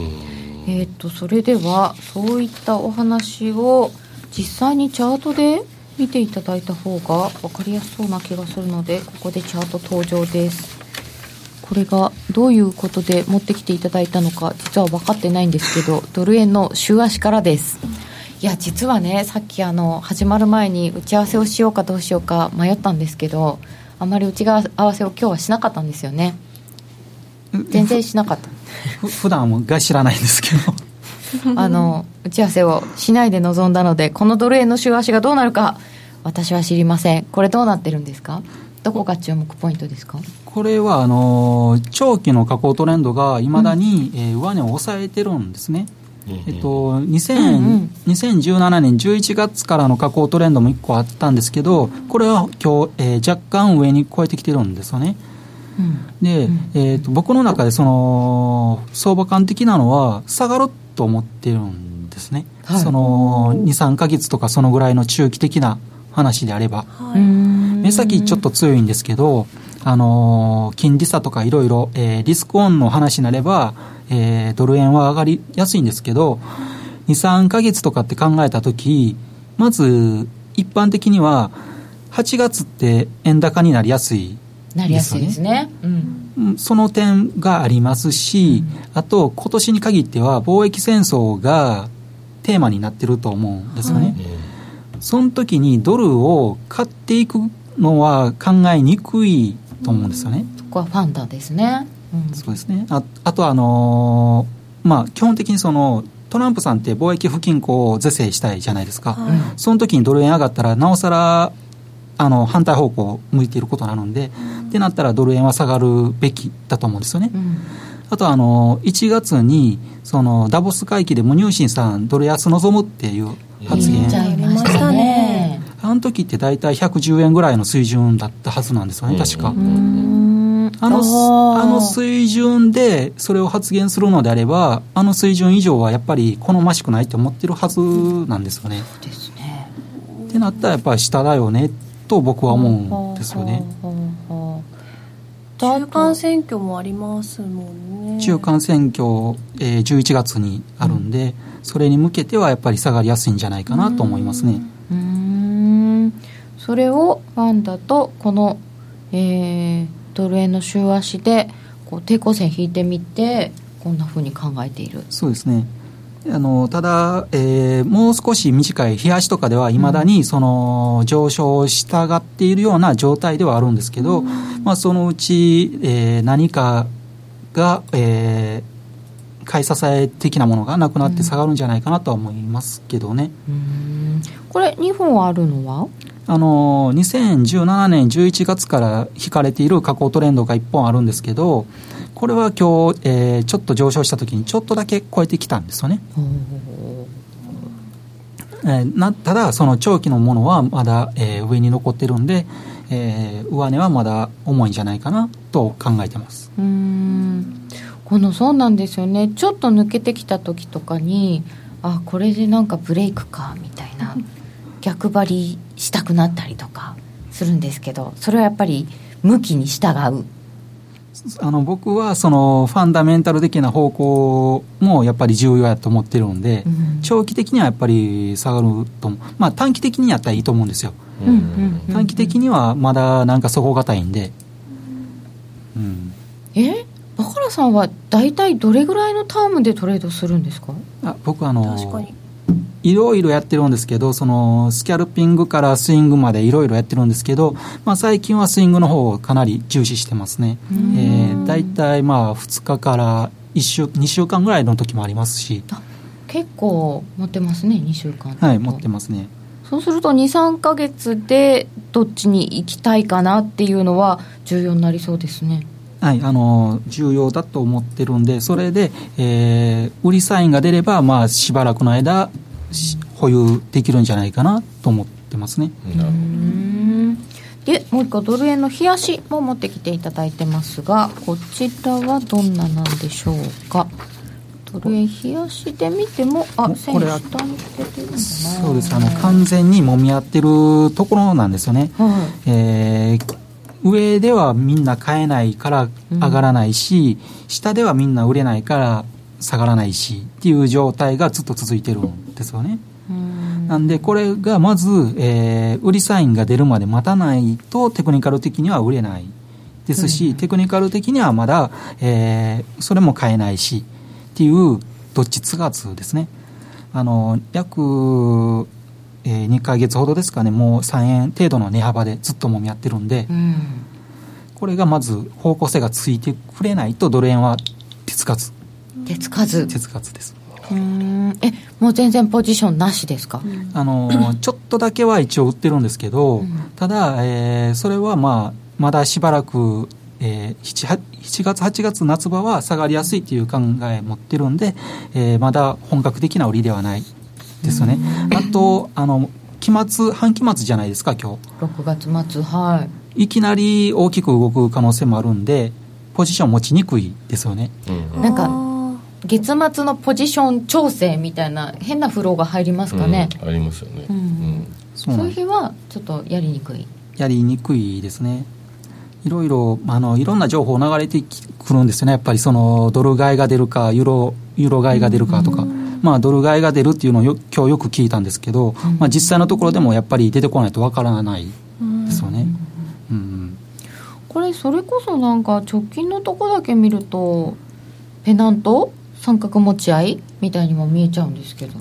Speaker 1: えっ、ー、と、それでは、そういったお話を実際にチャートで見ていただいた方が分かりやすそうな気がするので、ここでチャート登場です。これがどういうことで持ってきていただいたのか実は分かってないんですけどドル円の週足からです。いや実はねさっきあの始まる前に打ち合わせをしようかどうしようか迷ったんですけどあまり打ち合わせを今日はしなかったんですよね。全然しなかった。
Speaker 5: 普段が知らないんですけど。
Speaker 1: あの打ち合わせをしないで臨んだのでこのドル円の週足がどうなるか私は知りません。これどうなってるんですか？どこが注目ポイントですか？
Speaker 5: これはあの長期の下降トレンドがいまだに、うん、えー、上値を抑えてるんですね。えっと、2000うんうん、2017年11月からの下降トレンドも1個あったんですけど、これは今日、えー、若干上に超えてきてるんですよね。うん、で、うん、えーと、僕の中でその相場感的なのは下がると思ってるんですね、はい、その23か月とかそのぐらいの中期的な話であれば、はい、目先ちょっと強いんですけど、あのー、金利差とかいろいろ、えー、リスクオンの話になれば、えー、ドル円は上がりやすいんですけど、2、3か月とかって考えたとき、まず、一般的には、8月って円高になりやすい、
Speaker 1: ね、なりやすいですね。
Speaker 5: うん、その点がありますし、うん、あと、今年に限っては、貿易戦争がテーマになってると思うんですよね。はいその時にドルを買っていくのは考えにくいと思うんですよね。
Speaker 1: そこはファンダですね。
Speaker 5: うん、そうですね。ああとあのー、まあ基本的にそのトランプさんって貿易不均衡を是正したいじゃないですか。はい、その時にドル円上がったらなおさらあの反対方向を向いていることなので、うん、ってなったらドル円は下がるべきだと思うんですよね。うん、あとあの1月にそのダボス会議でムニューシンさんドル安望むっていう発言、
Speaker 1: したね
Speaker 5: あの時って大体110円ぐらいの水準だったはずなんですよね確か。あのあの水準でそれを発言するのであればあの水準以上はやっぱり好ましくないと思ってるはずなんですよね。
Speaker 1: ですね。
Speaker 5: ってなったらやっぱり下だよねと僕は思うんですよね。
Speaker 3: 中間選挙もありますもんね。
Speaker 5: 中間選挙、えー、11月にあるんで、うん。それに向けてはやっぱり下がりやすいんじゃないかなと思いますね。
Speaker 1: うんそれをファンだとこの、えー、ドル円の週足でこう抵抗線引いてみてこんなふうに考えている。
Speaker 5: そうですね。あのただ、えー、もう少し短い冷やしとかではいまだにその上昇を従っているような状態ではあるんですけど、まあ、そのうち、えー、何かが、えー、買い支え的なものがなくなって下がるんじゃないかなとは思いますけどね。
Speaker 1: これ、2本あるのは？
Speaker 5: あの2017年11月から引かれている下降トレンドが1本あるんですけど、これは今日、えー、ちょっと上昇したときにちょっとだけ超えてきたんですよね。えー、なただ、その長期のものはまだ、えー、上に残ってるんで、えー、上値はまだ重いんじゃないかなと考えてます。
Speaker 1: うん。このそうなんですよね。ちょっと抜けてきた時とかにあこれでなんかブレイクかみたいな。逆張りしたくなったりとかするんですけどそれはやっぱり向きに従う。
Speaker 5: あの僕はそのファンダメンタル的な方向もやっぱり重要やと思ってるんで、うん、長期的にはやっぱり下がると思う、まあ、短期的にやったらいいと思うんですよ、うん、短期的にはまだなんか底堅いんで、
Speaker 1: うん、え？バカラさんは大体どれぐらいのタームでトレードするんですか？
Speaker 5: あ僕あのいろいろやってるんですけど、そのスキャルピングからスイングまでいろいろやってるんですけど、まあ、最近はスイングの方をかなり重視してますね。えー、大体まあ2日から1週2週間ぐらいの時もありますし。
Speaker 1: 結構持ってますね、2週間。
Speaker 5: はい、持ってますね。
Speaker 1: そうすると2、3か月でどっちに行きたいかなっていうのは重要になりそうですね。
Speaker 5: はい、あの重要だと思ってるんで、それで、えー、売りサインが出れば、まあ、しばらくの間、保有できるんじゃないかなと思ってますね。
Speaker 1: でもう一個ドル円の冷やしも持ってきていただいてますがこちらはどんななんでしょうか？ドル円冷やしで見てもあ
Speaker 5: これ下に出てるんだな。そうです。あの完全にもみ合ってるところなんですよね、はい、えー、上ではみんな買えないから上がらないし、うん、下ではみんな売れないから下がらないしっていう状態がずっと続いてるんですよね。なんで、これがまず、えー、売りサインが出るまで待たないと、テクニカル的には売れないですし、うん、テクニカル的にはまだ、えー、それも買えないしっていう、どっちつがつですね。あの、約、えー、2か月ほどですかね、もう3円程度の値幅でずっともみ合ってるんで、うん、これがまず方向性がついてくれないと、ドル円は手つかず。
Speaker 1: 手つかず。
Speaker 5: 手つかずです。
Speaker 1: うん。えもう全然ポジションなしですか、
Speaker 5: あの ちょっとだけは一応売ってるんですけど、うん、ただ、えー、それはまあまだしばらく、えー、7, 7月8月夏場は下がりやすいという考え持ってるんで、えー、まだ本格的な売りではないですよね、あとあの期末半期末じゃないですか今日。
Speaker 1: 6月末はい。
Speaker 5: いきなり大きく動く可能性もあるんでポジション持ちにくいですよね、
Speaker 1: うん、なんか月末のポジション調整みたいな変なフローが入りますかね、
Speaker 2: うん、ありますよね、うん、
Speaker 1: そういう日はちょっとやりにくい。
Speaker 5: やりにくいですね。いろいろあのいろんな情報流れてくるんですよね。やっぱりそのドル買いが出るかユーロユーロ買いが出るかとか、まあ、ドル買いが出るっていうのをよ今日よく聞いたんですけど、まあ、実際のところでもやっぱり出てこないとわからないですよね、うん、
Speaker 1: これそれこそなんか直近のとこだけ見るとペナント？三角持ち合い？みたいにも見えちゃうんですけど。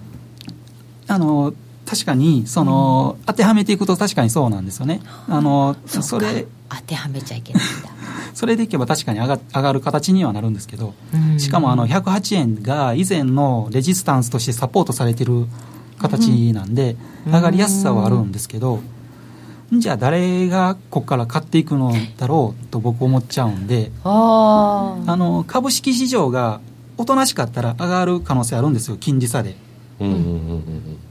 Speaker 5: あの確かにその、うん、当てはめていくと確かにそうなんですよね。あのそれ
Speaker 1: 当てはめちゃいけないんだ
Speaker 5: それでいけば確かに上が上がる形にはなるんですけど、しかもあの108円が以前のレジスタンスとしてサポートされてる形なんで、上がりやすさはあるんですけど、じゃあ誰がここから買っていくのだろうと僕思っちゃうんであの株式市場がおとなしかったら上がる可能性あるんですよ金利差で。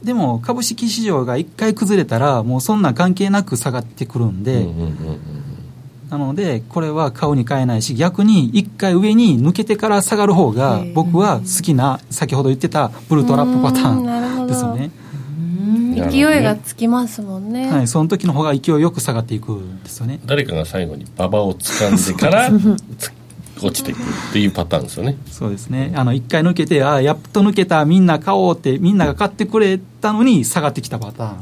Speaker 5: でも株式市場が1回崩れたらもうそんな関係なく下がってくるんで、なのでこれは買うに買えないし逆に1回上に抜けてから下がる方が僕は好きな先ほど言ってたブルトラップパターンですよね。
Speaker 3: 勢いがつきますもんね、
Speaker 5: はい、その時の方が勢いよく下がっていくんですよね。
Speaker 2: 誰かが最後に馬場を掴んでから 落ちていくっていうパターンですよね。
Speaker 5: そうですね。あの1回抜けてああやっと抜けたみんな買おうってみんなが買ってくれたのに下がってきたパターン。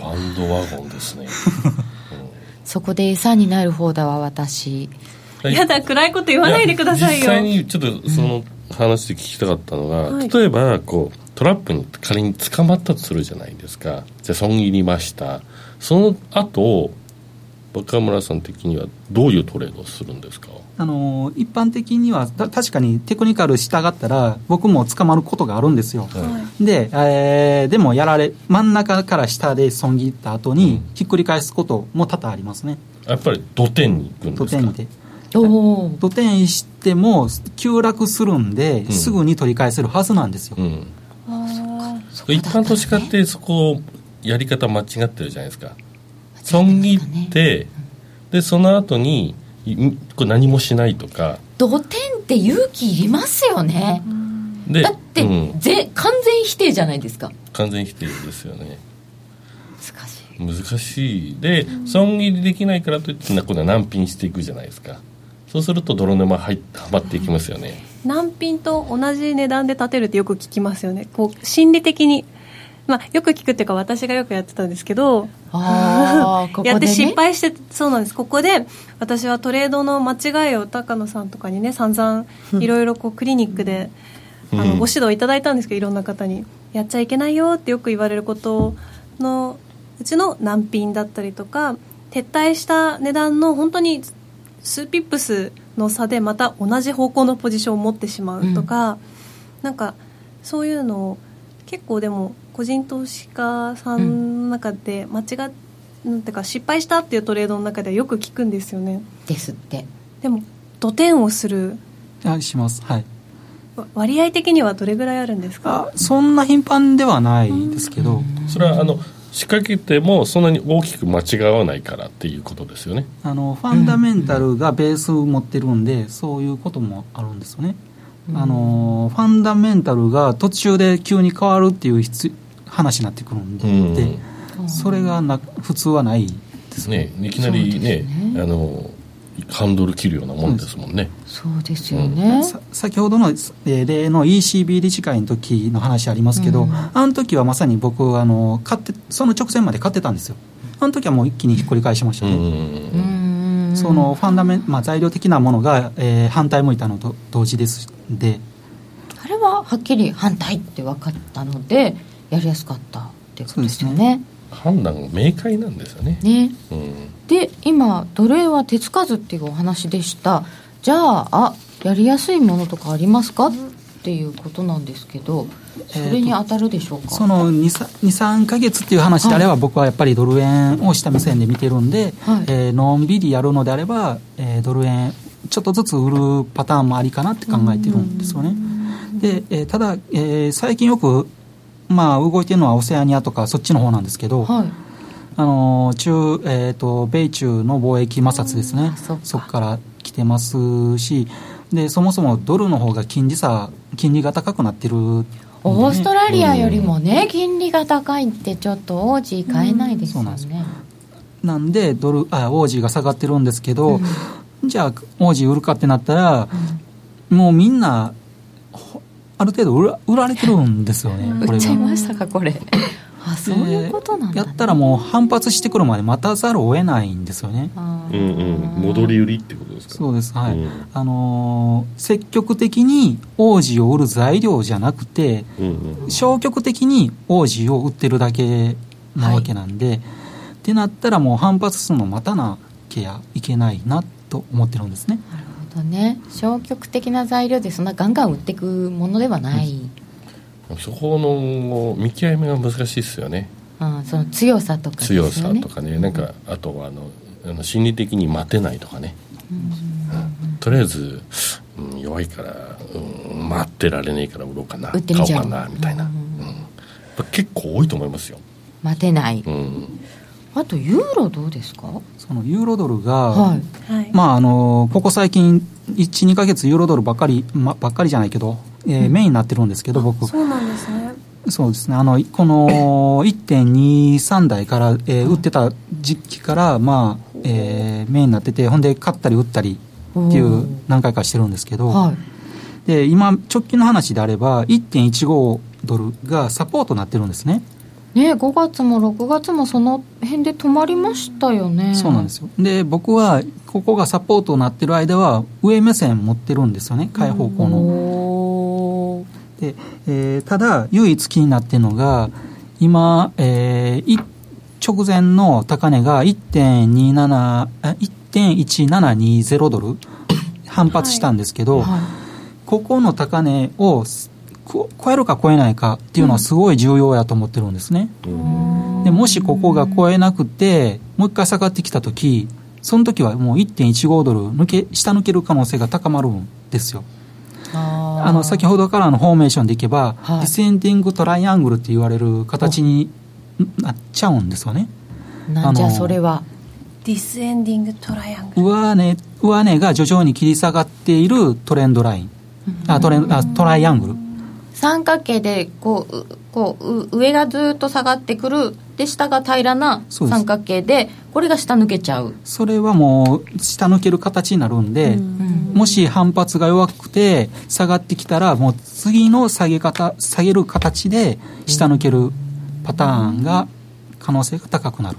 Speaker 2: バンドワゴンですね、うん、
Speaker 1: そこで餌になる方だわ私。
Speaker 3: やだ暗いこと言わないでくださいよ。
Speaker 2: 実際にちょっとその話で聞きたかったのが、うん、例えばこうトラップに仮に捕まったとするじゃないですか。じゃあ損切りました。その後若村さん的にはどういうトレードをするんですか？
Speaker 5: あの一般的には確かにテクニカル従ったら僕も捕まることがあるんですよ、はい、で、えー、でもやられ真ん中から下で損切った後にひっくり返すことも多々ありますね、
Speaker 2: やっぱり土点に行くんですか？土点で
Speaker 5: 土点しても急落するんで、うん、すぐに取り返せるはずなんですよ、うん、
Speaker 2: 一般投資家ってそこやり方間違ってるじゃないですか損切って、でその後にこれ何もしないとか。
Speaker 1: 土点って勇気いりますよね、でだって、うん、ぜ完全否定じゃないですか。
Speaker 2: 完全否定ですよね。
Speaker 1: 難しい。
Speaker 2: 難しい。で、うん、損切りできないからといって今度は難品していくじゃないですか。そうすると泥沼入はまっていきますよね。
Speaker 3: 難品と同じ値段で立てるってよく聞きますよね。こう心理的にまあ、よく聞くっていうか私がよくやってたんですけど やって失敗してそうなんです。ここで私はトレードの間違いを高野さんとかにね散々いろいろクリニックで、あのご指導いただいたんですけどいろんな方に。やっちゃいけないよってよく言われることのうちの難品だったりとか撤退した値段の本当に数ピップスの差でまた同じ方向のポジションを持ってしまうとか、うん、なんかそういうのを結構でも個人投資家さんの中で間違っなんていうか失敗したっていうトレードの中ではよく聞くんですよね。
Speaker 1: ですって。
Speaker 3: でも土点をする。
Speaker 5: あします。はい。
Speaker 3: 割合的にはどれぐらいあるんですか？
Speaker 5: そんな頻繁ではないですけど。
Speaker 2: それはあの仕掛けてもそんなに大きく間違わないからっていうことですよね。
Speaker 5: あのファンダメンタルがベース持ってるんで、そういうこともあるんですよね、あのファンダメンタルが途中で急に変わるっていう話になってくるんで、うん、それがな普通はないです
Speaker 2: ねいきなりね、ね、あのハンドル切るようなもんですもんね。
Speaker 1: そうですよね。
Speaker 5: 先ほどの、え例の ECB 理事会の時の話ありますけど、うん、あの時はまさに僕あの買ってその直前まで買ってたんですよ。あの時はもう一気にひっくり返しましたね。そのファンダメン、まあ、材料的なものが、えー、反対向いたのと同時ですで
Speaker 1: あれははっきり反対って分かったのでやりやすかったっていうことですよね。
Speaker 2: 判断が明快なんですよね。
Speaker 1: ね。うん、で今奴隷は手つかずっていうお話でした。じゃああやりやすいものとかありますか？っていうことなんですけど。それに当たるでしょうか、
Speaker 5: その23か月っていう話であれば、はい、僕はやっぱりドル円を下目線で見てるんで、はい、えー、のんびりやるのであれば、えー、ドル円ちょっとずつ売るパターンもありかなって考えてるんですよね。で、えー、ただ、えー、最近よくまあ、動いてるのはオセアニアとかそっちの方なんですけど、はい、あの中、えーと、米中の貿易摩擦ですね。そこから来てますしでそもそもドルの方が金利差金利が高くなってる、ね、
Speaker 1: オーストラリアよりもね、うん、金利が高いってちょっとオージー買えないですよね、
Speaker 5: うん、なんでドルあオージーが下がってるんですけど、うん、じゃあオージー売るかってなったら、もうみんなある程度売ら売られてるんですよね、
Speaker 1: 売っちゃいましたか、これ。あそういうことなん
Speaker 5: だ、ね、やったらもう反発してくるまで待たざるを得ないんですよね。
Speaker 2: うんうん、戻り売りってことですか？
Speaker 5: そうです、はい、うん、あのー、積極的に王子を売る材料じゃなくて、うんうん、消極的に王子を売ってるだけなわけなんで、はい、ってなったらもう反発するの待たなきゃいけないなと思ってるんですね。
Speaker 1: なるどね。消極的な材料でそんなガンガン売っていくものではない、
Speaker 2: うん、そこの見極めが難しいですよね。
Speaker 1: あその強さとか、
Speaker 2: ね、強さとかね。なんかあとはあのあの心理的に待てないとかね、うん、とりあえず、うん、弱いから、うん、待ってられねえから売ろうかな買おうかなみたいな、うん。結構多いと思いますよ。
Speaker 1: 待てない、うん。あとユーロどうですか？
Speaker 5: そのユーロドルが、はい、まああのここ最近12か月ユーロドルばっかり、ま、ばっかりじゃないけど、えー、うん、メインになってるんですけど僕。
Speaker 3: そうなんですね。
Speaker 5: そうですね。あのこの 1.23台から、えー、売ってた時期から、まあえー、メインになっててほんで買ったり売ったりっていう何回かしてるんですけど、はい、で今直近の話であれば1.15ドルがサポートになってるんですね。
Speaker 1: ね、5月も6月もその辺で止まりましたよね。
Speaker 5: そうなんですよ。で僕はここがサポートになってる間は上目線持ってるんですよね。買い方向ので、えー、ただ唯一気になってるのが今、えー、ち直前の高値が1.27 1.1720ドル反発したんですけど、はいはい、ここの高値を超えるか超えないかっていうのはすごい重要やと思ってるんですね。でもしここが超えなくてもう一回下がってきた時その時はもう1.15ドル抜け下抜ける可能性が高まるんですよ。あの先ほどからのフォーメーションでいけば、はい、ディセンディングトライアングルって言われる形になっちゃうんですよね。
Speaker 1: なんじゃそれは。
Speaker 3: ディスエンディングトライアングル。
Speaker 5: 上値上値が徐々に切り下がっているトレンドライン、あトレンあトライアングル
Speaker 1: 三角形でこうこう上がずっと下がってくるで下が平らな三角形でこれが下抜けちゃう。
Speaker 5: それはもう下抜ける形になるんで、ん。もし反発が弱くて下がってきたらもう次の下げ方下げる形で下抜けるパターンが可能性が高くなる、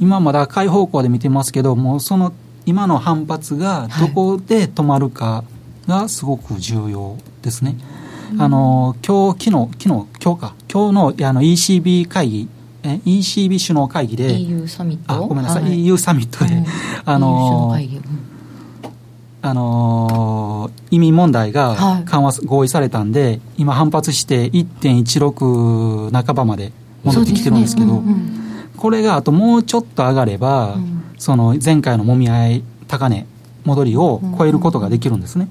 Speaker 5: 今まだ買い方向で見てますけどもうその今の反発がどこで止まるかがすごく重要ですね、はいあの今日昨日昨日今日か。今日のあの ECB 会議え ECB 首脳会議で。
Speaker 1: EU サミット
Speaker 5: あごめんなさい、はい、EU サミットで、うん、あのあの移民問題が緩和、合意されたんで今反発して1.16半ばまで戻ってきてるんですけど、ね。うんうん、これがあともうちょっと上がれば、うん、その前回のもみ合い高値戻りを超えることができるんですね、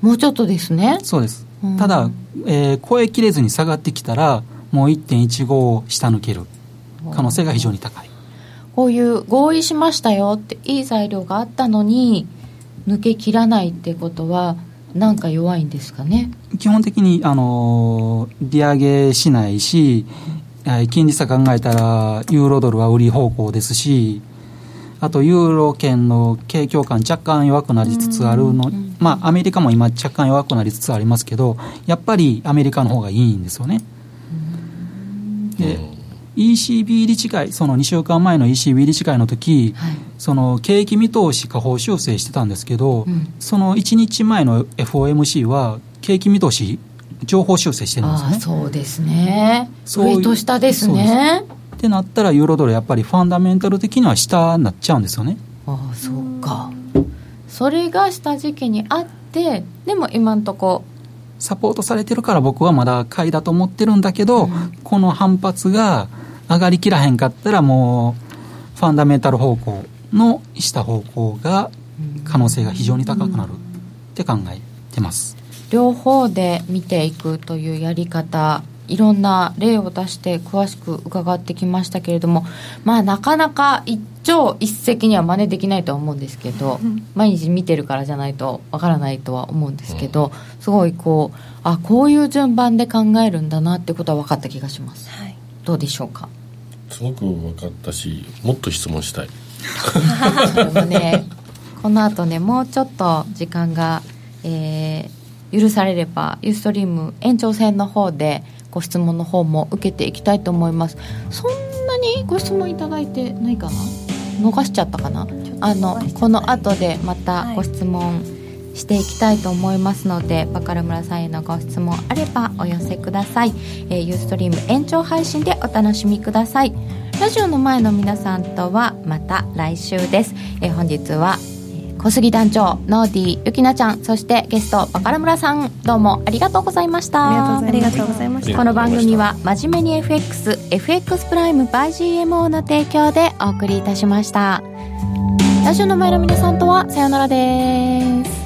Speaker 1: もうちょっとですね。
Speaker 5: そうですただ、えー、超えきれずに下がってきたらもう1.15を下抜ける。可能性が非常に高い。
Speaker 1: こういう合意しましたよっていい材料があったのに抜けきらないってことはなんか弱いんですかね？
Speaker 5: 基本的にあの利上げしないし金利差考えたらユーロドルは売り方向ですしあとユーロ圏の景況感若干弱くなりつつあるの、まあアメリカも今若干弱くなりつつありますけどやっぱりアメリカの方がいいんですよね。で ECB 理事会その2週間前の ECB 理事会の時、はい、その景気見通し下方修正してたんですけど、うん、その1日前の FOMC は景気見通し情報修正してるんですね。
Speaker 1: そうですね。上と下ですね
Speaker 5: ってなったらユーロドルやっぱりファンダメンタル的には下になっちゃうんですよね。
Speaker 1: ああそうか。それが下時期にあってでも今んとこ。
Speaker 5: サポートされてるから僕はまだ買いだと思ってるんだけど、うん、この反発が上がりきらへんかったらもうファンダメンタル方向のした方向が可能性が非常に高くなるって考えてます、
Speaker 1: 両方で見ていくというやり方いろんな例を出して詳しく伺ってきましたけれどもまあなかなか一朝一夕には真似できないとは思うんですけど、うん、毎日見てるからじゃないとわからないとは思うんですけど、すごいこうあこういう順番で考えるんだなってことは分かった気がします、はい、どうでしょうか？
Speaker 2: すごく分かったしもっと質問したい。
Speaker 1: でもね。この後ねもうちょっと時間が、えー、許されればユーストリーム延長戦の方でご質問の方も受けていきたいと思います。そんなにご質問いただいてないかな？逃しちゃったかな？あのこの後でまたご質問していきたいと思いますので、はい、バカル村さんへのご質問あればお寄せください、えー、ユーストリーム延長配信でお楽しみください。ラジオの前の皆さんとはまた来週です、えー、本日は小杉団長ノーディーゆきなちゃんそしてゲストバカラムラさんどうもありがとうございました。
Speaker 3: ありがとうございました。
Speaker 1: この番組は真面目に FXFX プライム by GMO の提供でお送りいたしました。ラジオの前の皆さんとはさようならです